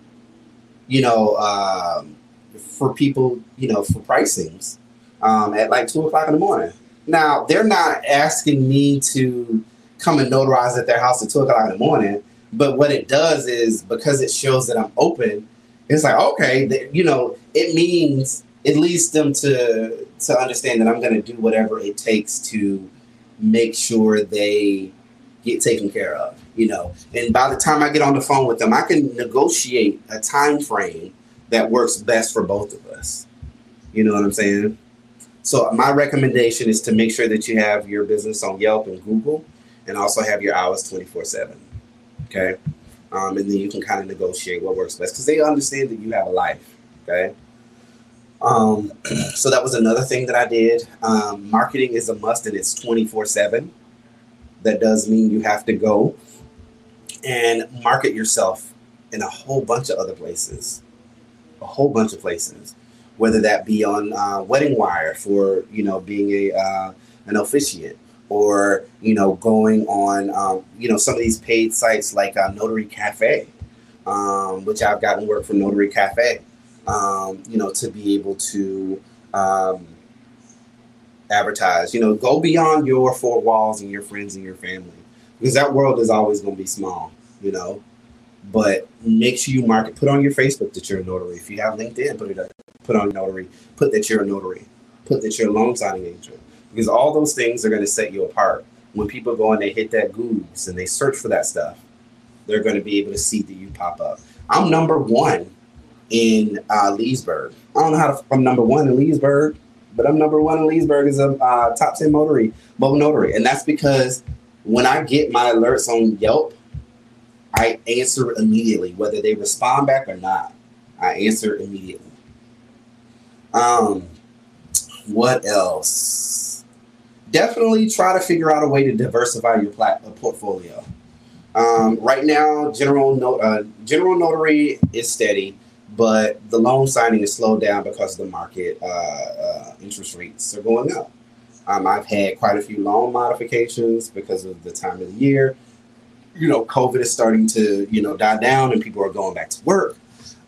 [SPEAKER 1] you know, um, for people, you know, for pricings um, at like two o'clock in the morning. Now, they're not asking me to come and notarize at their house at two o'clock in the morning, but what it does is because it shows that I'm open, it's like, okay, you know, it means it leads them to to understand that I'm going to do whatever it takes to make sure they get taken care of you know and by the time i get on the phone with them i can negotiate a time frame that works best for both of us you know what i'm saying so my recommendation is to make sure that you have your business on yelp and google and also have your hours 24 7 okay um, and then you can kind of negotiate what works best because they understand that you have a life okay um, so that was another thing that I did. Um, marketing is a must and it's 24 7. That does mean you have to go and market yourself in a whole bunch of other places, a whole bunch of places, whether that be on uh, Wedding Wire for, you know, being a, uh, an officiant or, you know, going on, um, you know, some of these paid sites like uh, Notary Cafe, um, which I've gotten work from Notary Cafe um, you know, to be able to um, advertise. You know, go beyond your four walls and your friends and your family because that world is always going to be small. You know, but make sure you market. Put on your Facebook that you're a notary. If you have LinkedIn, put it up. Put on notary. Put that you're a notary. Put that you're a loan signing agent because all those things are going to set you apart. When people go and they hit that Google's and they search for that stuff, they're going to be able to see that you pop up. I'm number one in uh, Leesburg. I don't know how to, I'm number one in Leesburg, but I'm number one in Leesburg as a uh, top 10 notary, mobile notary. And that's because when I get my alerts on Yelp, I answer immediately, whether they respond back or not. I answer immediately. Um, what else? Definitely try to figure out a way to diversify your plat- uh, portfolio. Um, right now, general no- uh, general notary is steady but the loan signing is slowed down because the market uh, uh, interest rates are going up. Um, I've had quite a few loan modifications because of the time of the year. You know, COVID is starting to you know die down, and people are going back to work.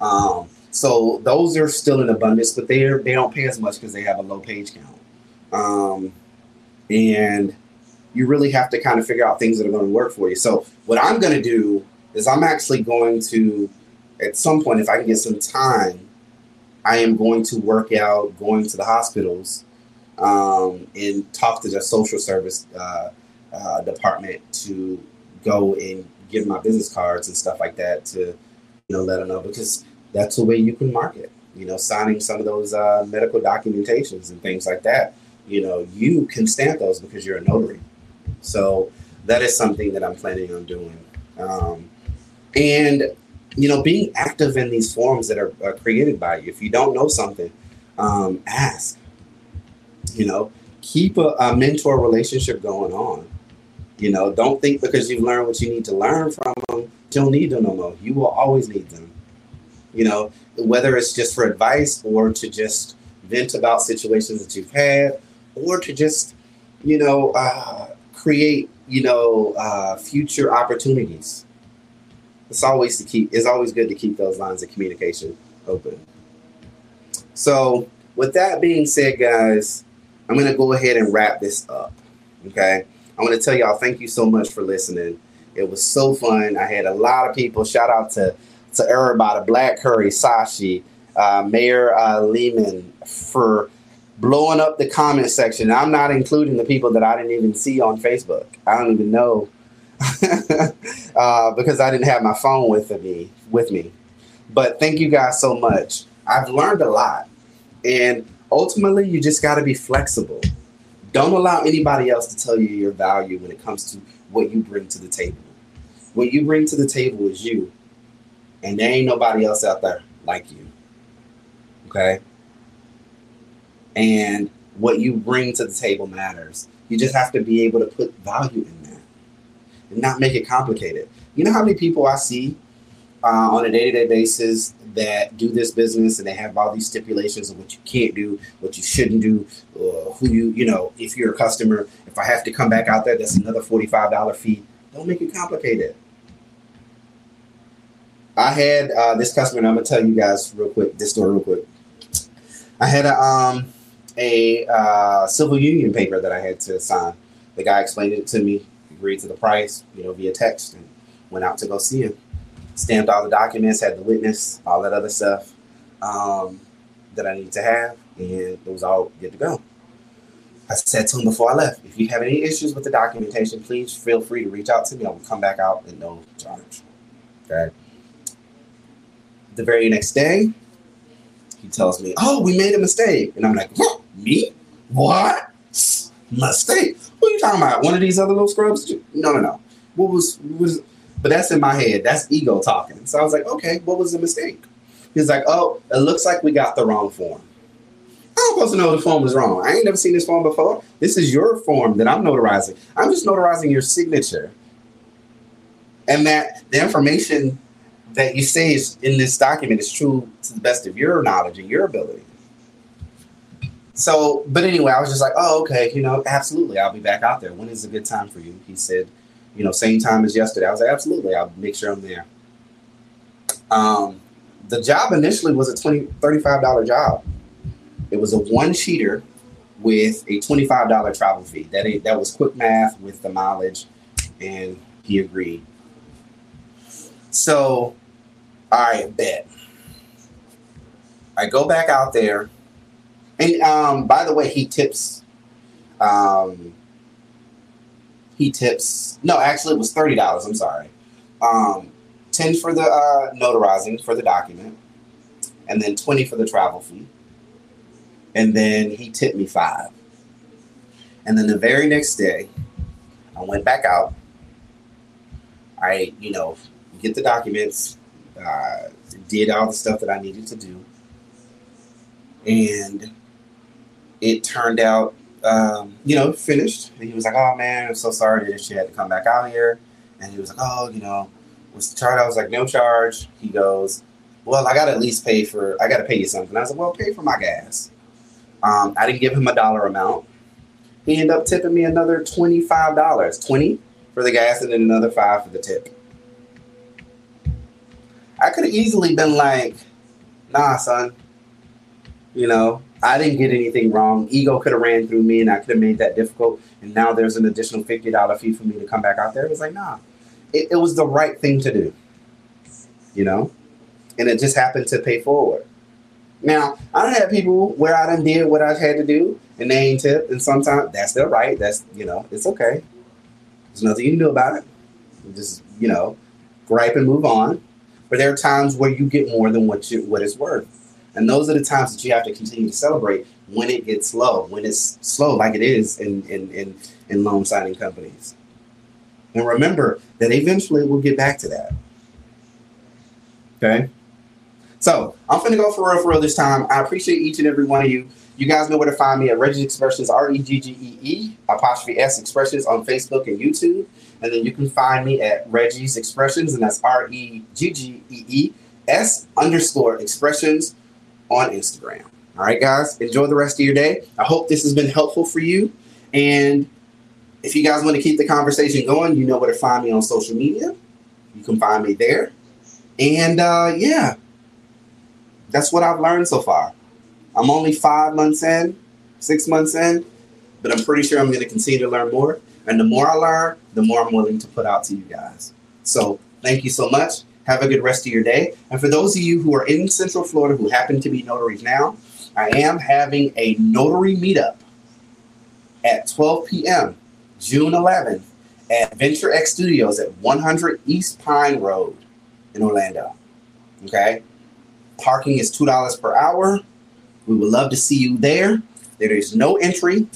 [SPEAKER 1] Um, so those are still in abundance, but they they don't pay as much because they have a low page count. Um, and you really have to kind of figure out things that are going to work for you. So what I'm going to do is I'm actually going to at some point, if I can get some time, I am going to work out going to the hospitals um, and talk to the social service uh, uh, department to go and give my business cards and stuff like that to, you know, let them know because that's the way you can market. You know, signing some of those uh, medical documentations and things like that. You know, you can stamp those because you're a notary. So that is something that I'm planning on doing. Um, and you know, being active in these forums that are, are created by you. If you don't know something, um, ask. You know, keep a, a, mentor relationship going on. You know, don't think because you've learned what you need to learn from them, you don't need them no more. You will always need them. You know, whether it's just for advice or to just vent about situations that you've had, or to just, you know, uh, create, you know, uh, future opportunities it's always to keep it's always good to keep those lines of communication open. So with that being said, guys, I'm gonna go ahead and wrap this up. Okay. I want to tell y'all thank you so much for listening. It was so fun. I had a lot of people. Shout out to to everybody, Black Curry, Sashi, uh, Mayor uh, Lehman for blowing up the comment section. I'm not including the people that I didn't even see on Facebook. I don't even know uh, because I didn't have my phone with me. With me, but thank you guys so much. I've learned a lot, and ultimately, you just got to be flexible. Don't allow anybody else to tell you your value when it comes to what you bring to the table. What you bring to the table is you, and there ain't nobody else out there like you. Okay? And what you bring to the table matters. You just have to be able to put value in that and not make it complicated. You know how many people I see uh, on a day to day basis that do this business and they have all these stipulations of what you can't do, what you shouldn't do, uh, who you, you know, if you're a customer, if I have to come back out there, that's another $45 fee. Don't make it complicated. I had uh, this customer, and I'm gonna tell you guys real quick this story real quick. I had a um a uh, civil union paper that I had to sign. The guy explained it to me, agreed to the price, you know, via text, and went out to go see him. Stamped all the documents, had the witness, all that other stuff um, that I needed to have, and it was all good to go. I said to him before I left, if you have any issues with the documentation, please feel free to reach out to me. I will come back out at no charge. Okay. The very next day, he tells me, "Oh, we made a mistake," and I'm like, "What? Me? What? Mistake? What are you talking about? One of these other little scrubs? No, no, no. What was what was?" But that's in my head. That's ego talking. So I was like, "Okay, what was the mistake?" He's like, "Oh, it looks like we got the wrong form." I'm supposed to know the form was wrong. I ain't never seen this form before. This is your form that I'm notarizing. I'm just notarizing your signature. And that the information that you say is in this document is true to the best of your knowledge and your ability. So, but anyway, I was just like, oh, okay, you know, absolutely. I'll be back out there. When is a good time for you? He said, you know, same time as yesterday. I was like, absolutely. I'll make sure I'm there. Um, the job initially was a 20 $35 job. It was a one sheeter with a $25 travel fee. That that was quick math with the mileage, and he agreed. So, all right, bet. I go back out there, and um, by the way, he tips. Um, he tips. No, actually, it was thirty dollars. I'm sorry. Um, ten for the uh, notarizing for the document, and then twenty for the travel fee and then he tipped me five. And then the very next day, I went back out. I, you know, get the documents, uh, did all the stuff that I needed to do, and it turned out, um, you know, finished. And he was like, "Oh man, I'm so sorry that she had to come back out here." And he was like, "Oh, you know, was the charge?" I was like, "No charge." He goes, "Well, I got to at least pay for. I got to pay you something." I was like, "Well, pay for my gas." Um, I didn't give him a dollar amount. He ended up tipping me another twenty-five dollars, twenty for the gas, and then another five for the tip. I could have easily been like, "Nah, son. You know, I didn't get anything wrong. Ego could have ran through me, and I could have made that difficult. And now there's an additional fifty dollar fee for me to come back out there." It was like, nah, it, it was the right thing to do. You know, and it just happened to pay forward. Now, I don't have people where I done did what I had to do and they ain't tip. and sometimes that's their right. That's you know, it's okay. There's nothing you can do about it. Just you know, gripe and move on. But there are times where you get more than what you what it's worth, and those are the times that you have to continue to celebrate when it gets slow, when it's slow like it is in in in, in loan signing companies. And remember that eventually we'll get back to that. Okay. So I'm gonna go for real for real this time. I appreciate each and every one of you. You guys know where to find me at Reggee's Expressions, R E G G E E apostrophe S Expressions on Facebook and YouTube. And then you can find me at Reggee's Expressions, and that's R E G G E E S underscore Expressions on Instagram. All right, guys, enjoy the rest of your day. I hope this has been helpful for you. And if you guys want to keep the conversation going, you know where to find me on social media. You can find me there. And uh, yeah, that's what I've learned so far. I'm only five months in, six months in, but I'm pretty sure I'm going to continue to learn more. And the more I learn, the more I'm willing to put out to you guys. So thank you so much. Have a good rest of your day. And for those of you who are in Central Florida who happen to be notaries now, I am having a notary meetup at 12 p.m. June 11th at Venture X Studios at 100 East Pine Road in Orlando. Okay? Parking is $2 per hour. We would love to see you there. There is no entry,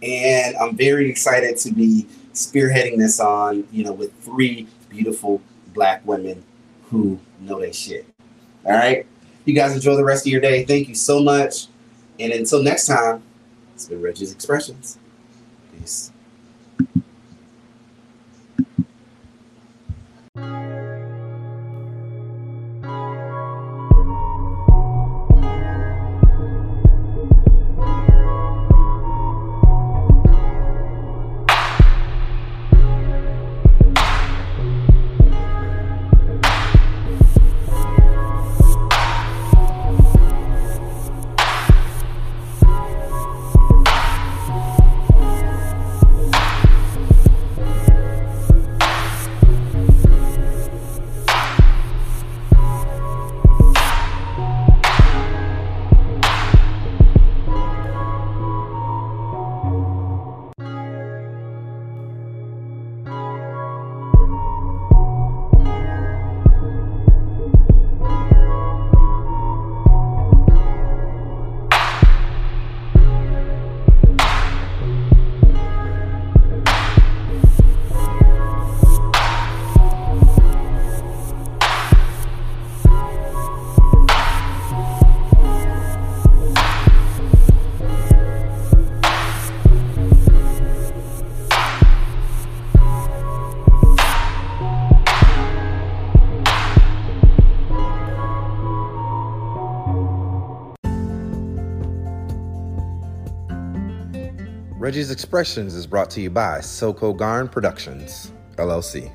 [SPEAKER 1] and I'm very excited to be spearheading this on, you know, with three beautiful black women who know their shit. All right. You guys enjoy the rest of your day. Thank you so much. And until next time, it's been Reggee's Expressions.
[SPEAKER 2] Reggee's Expressions is brought to you by Soko Garn Productions, LLC.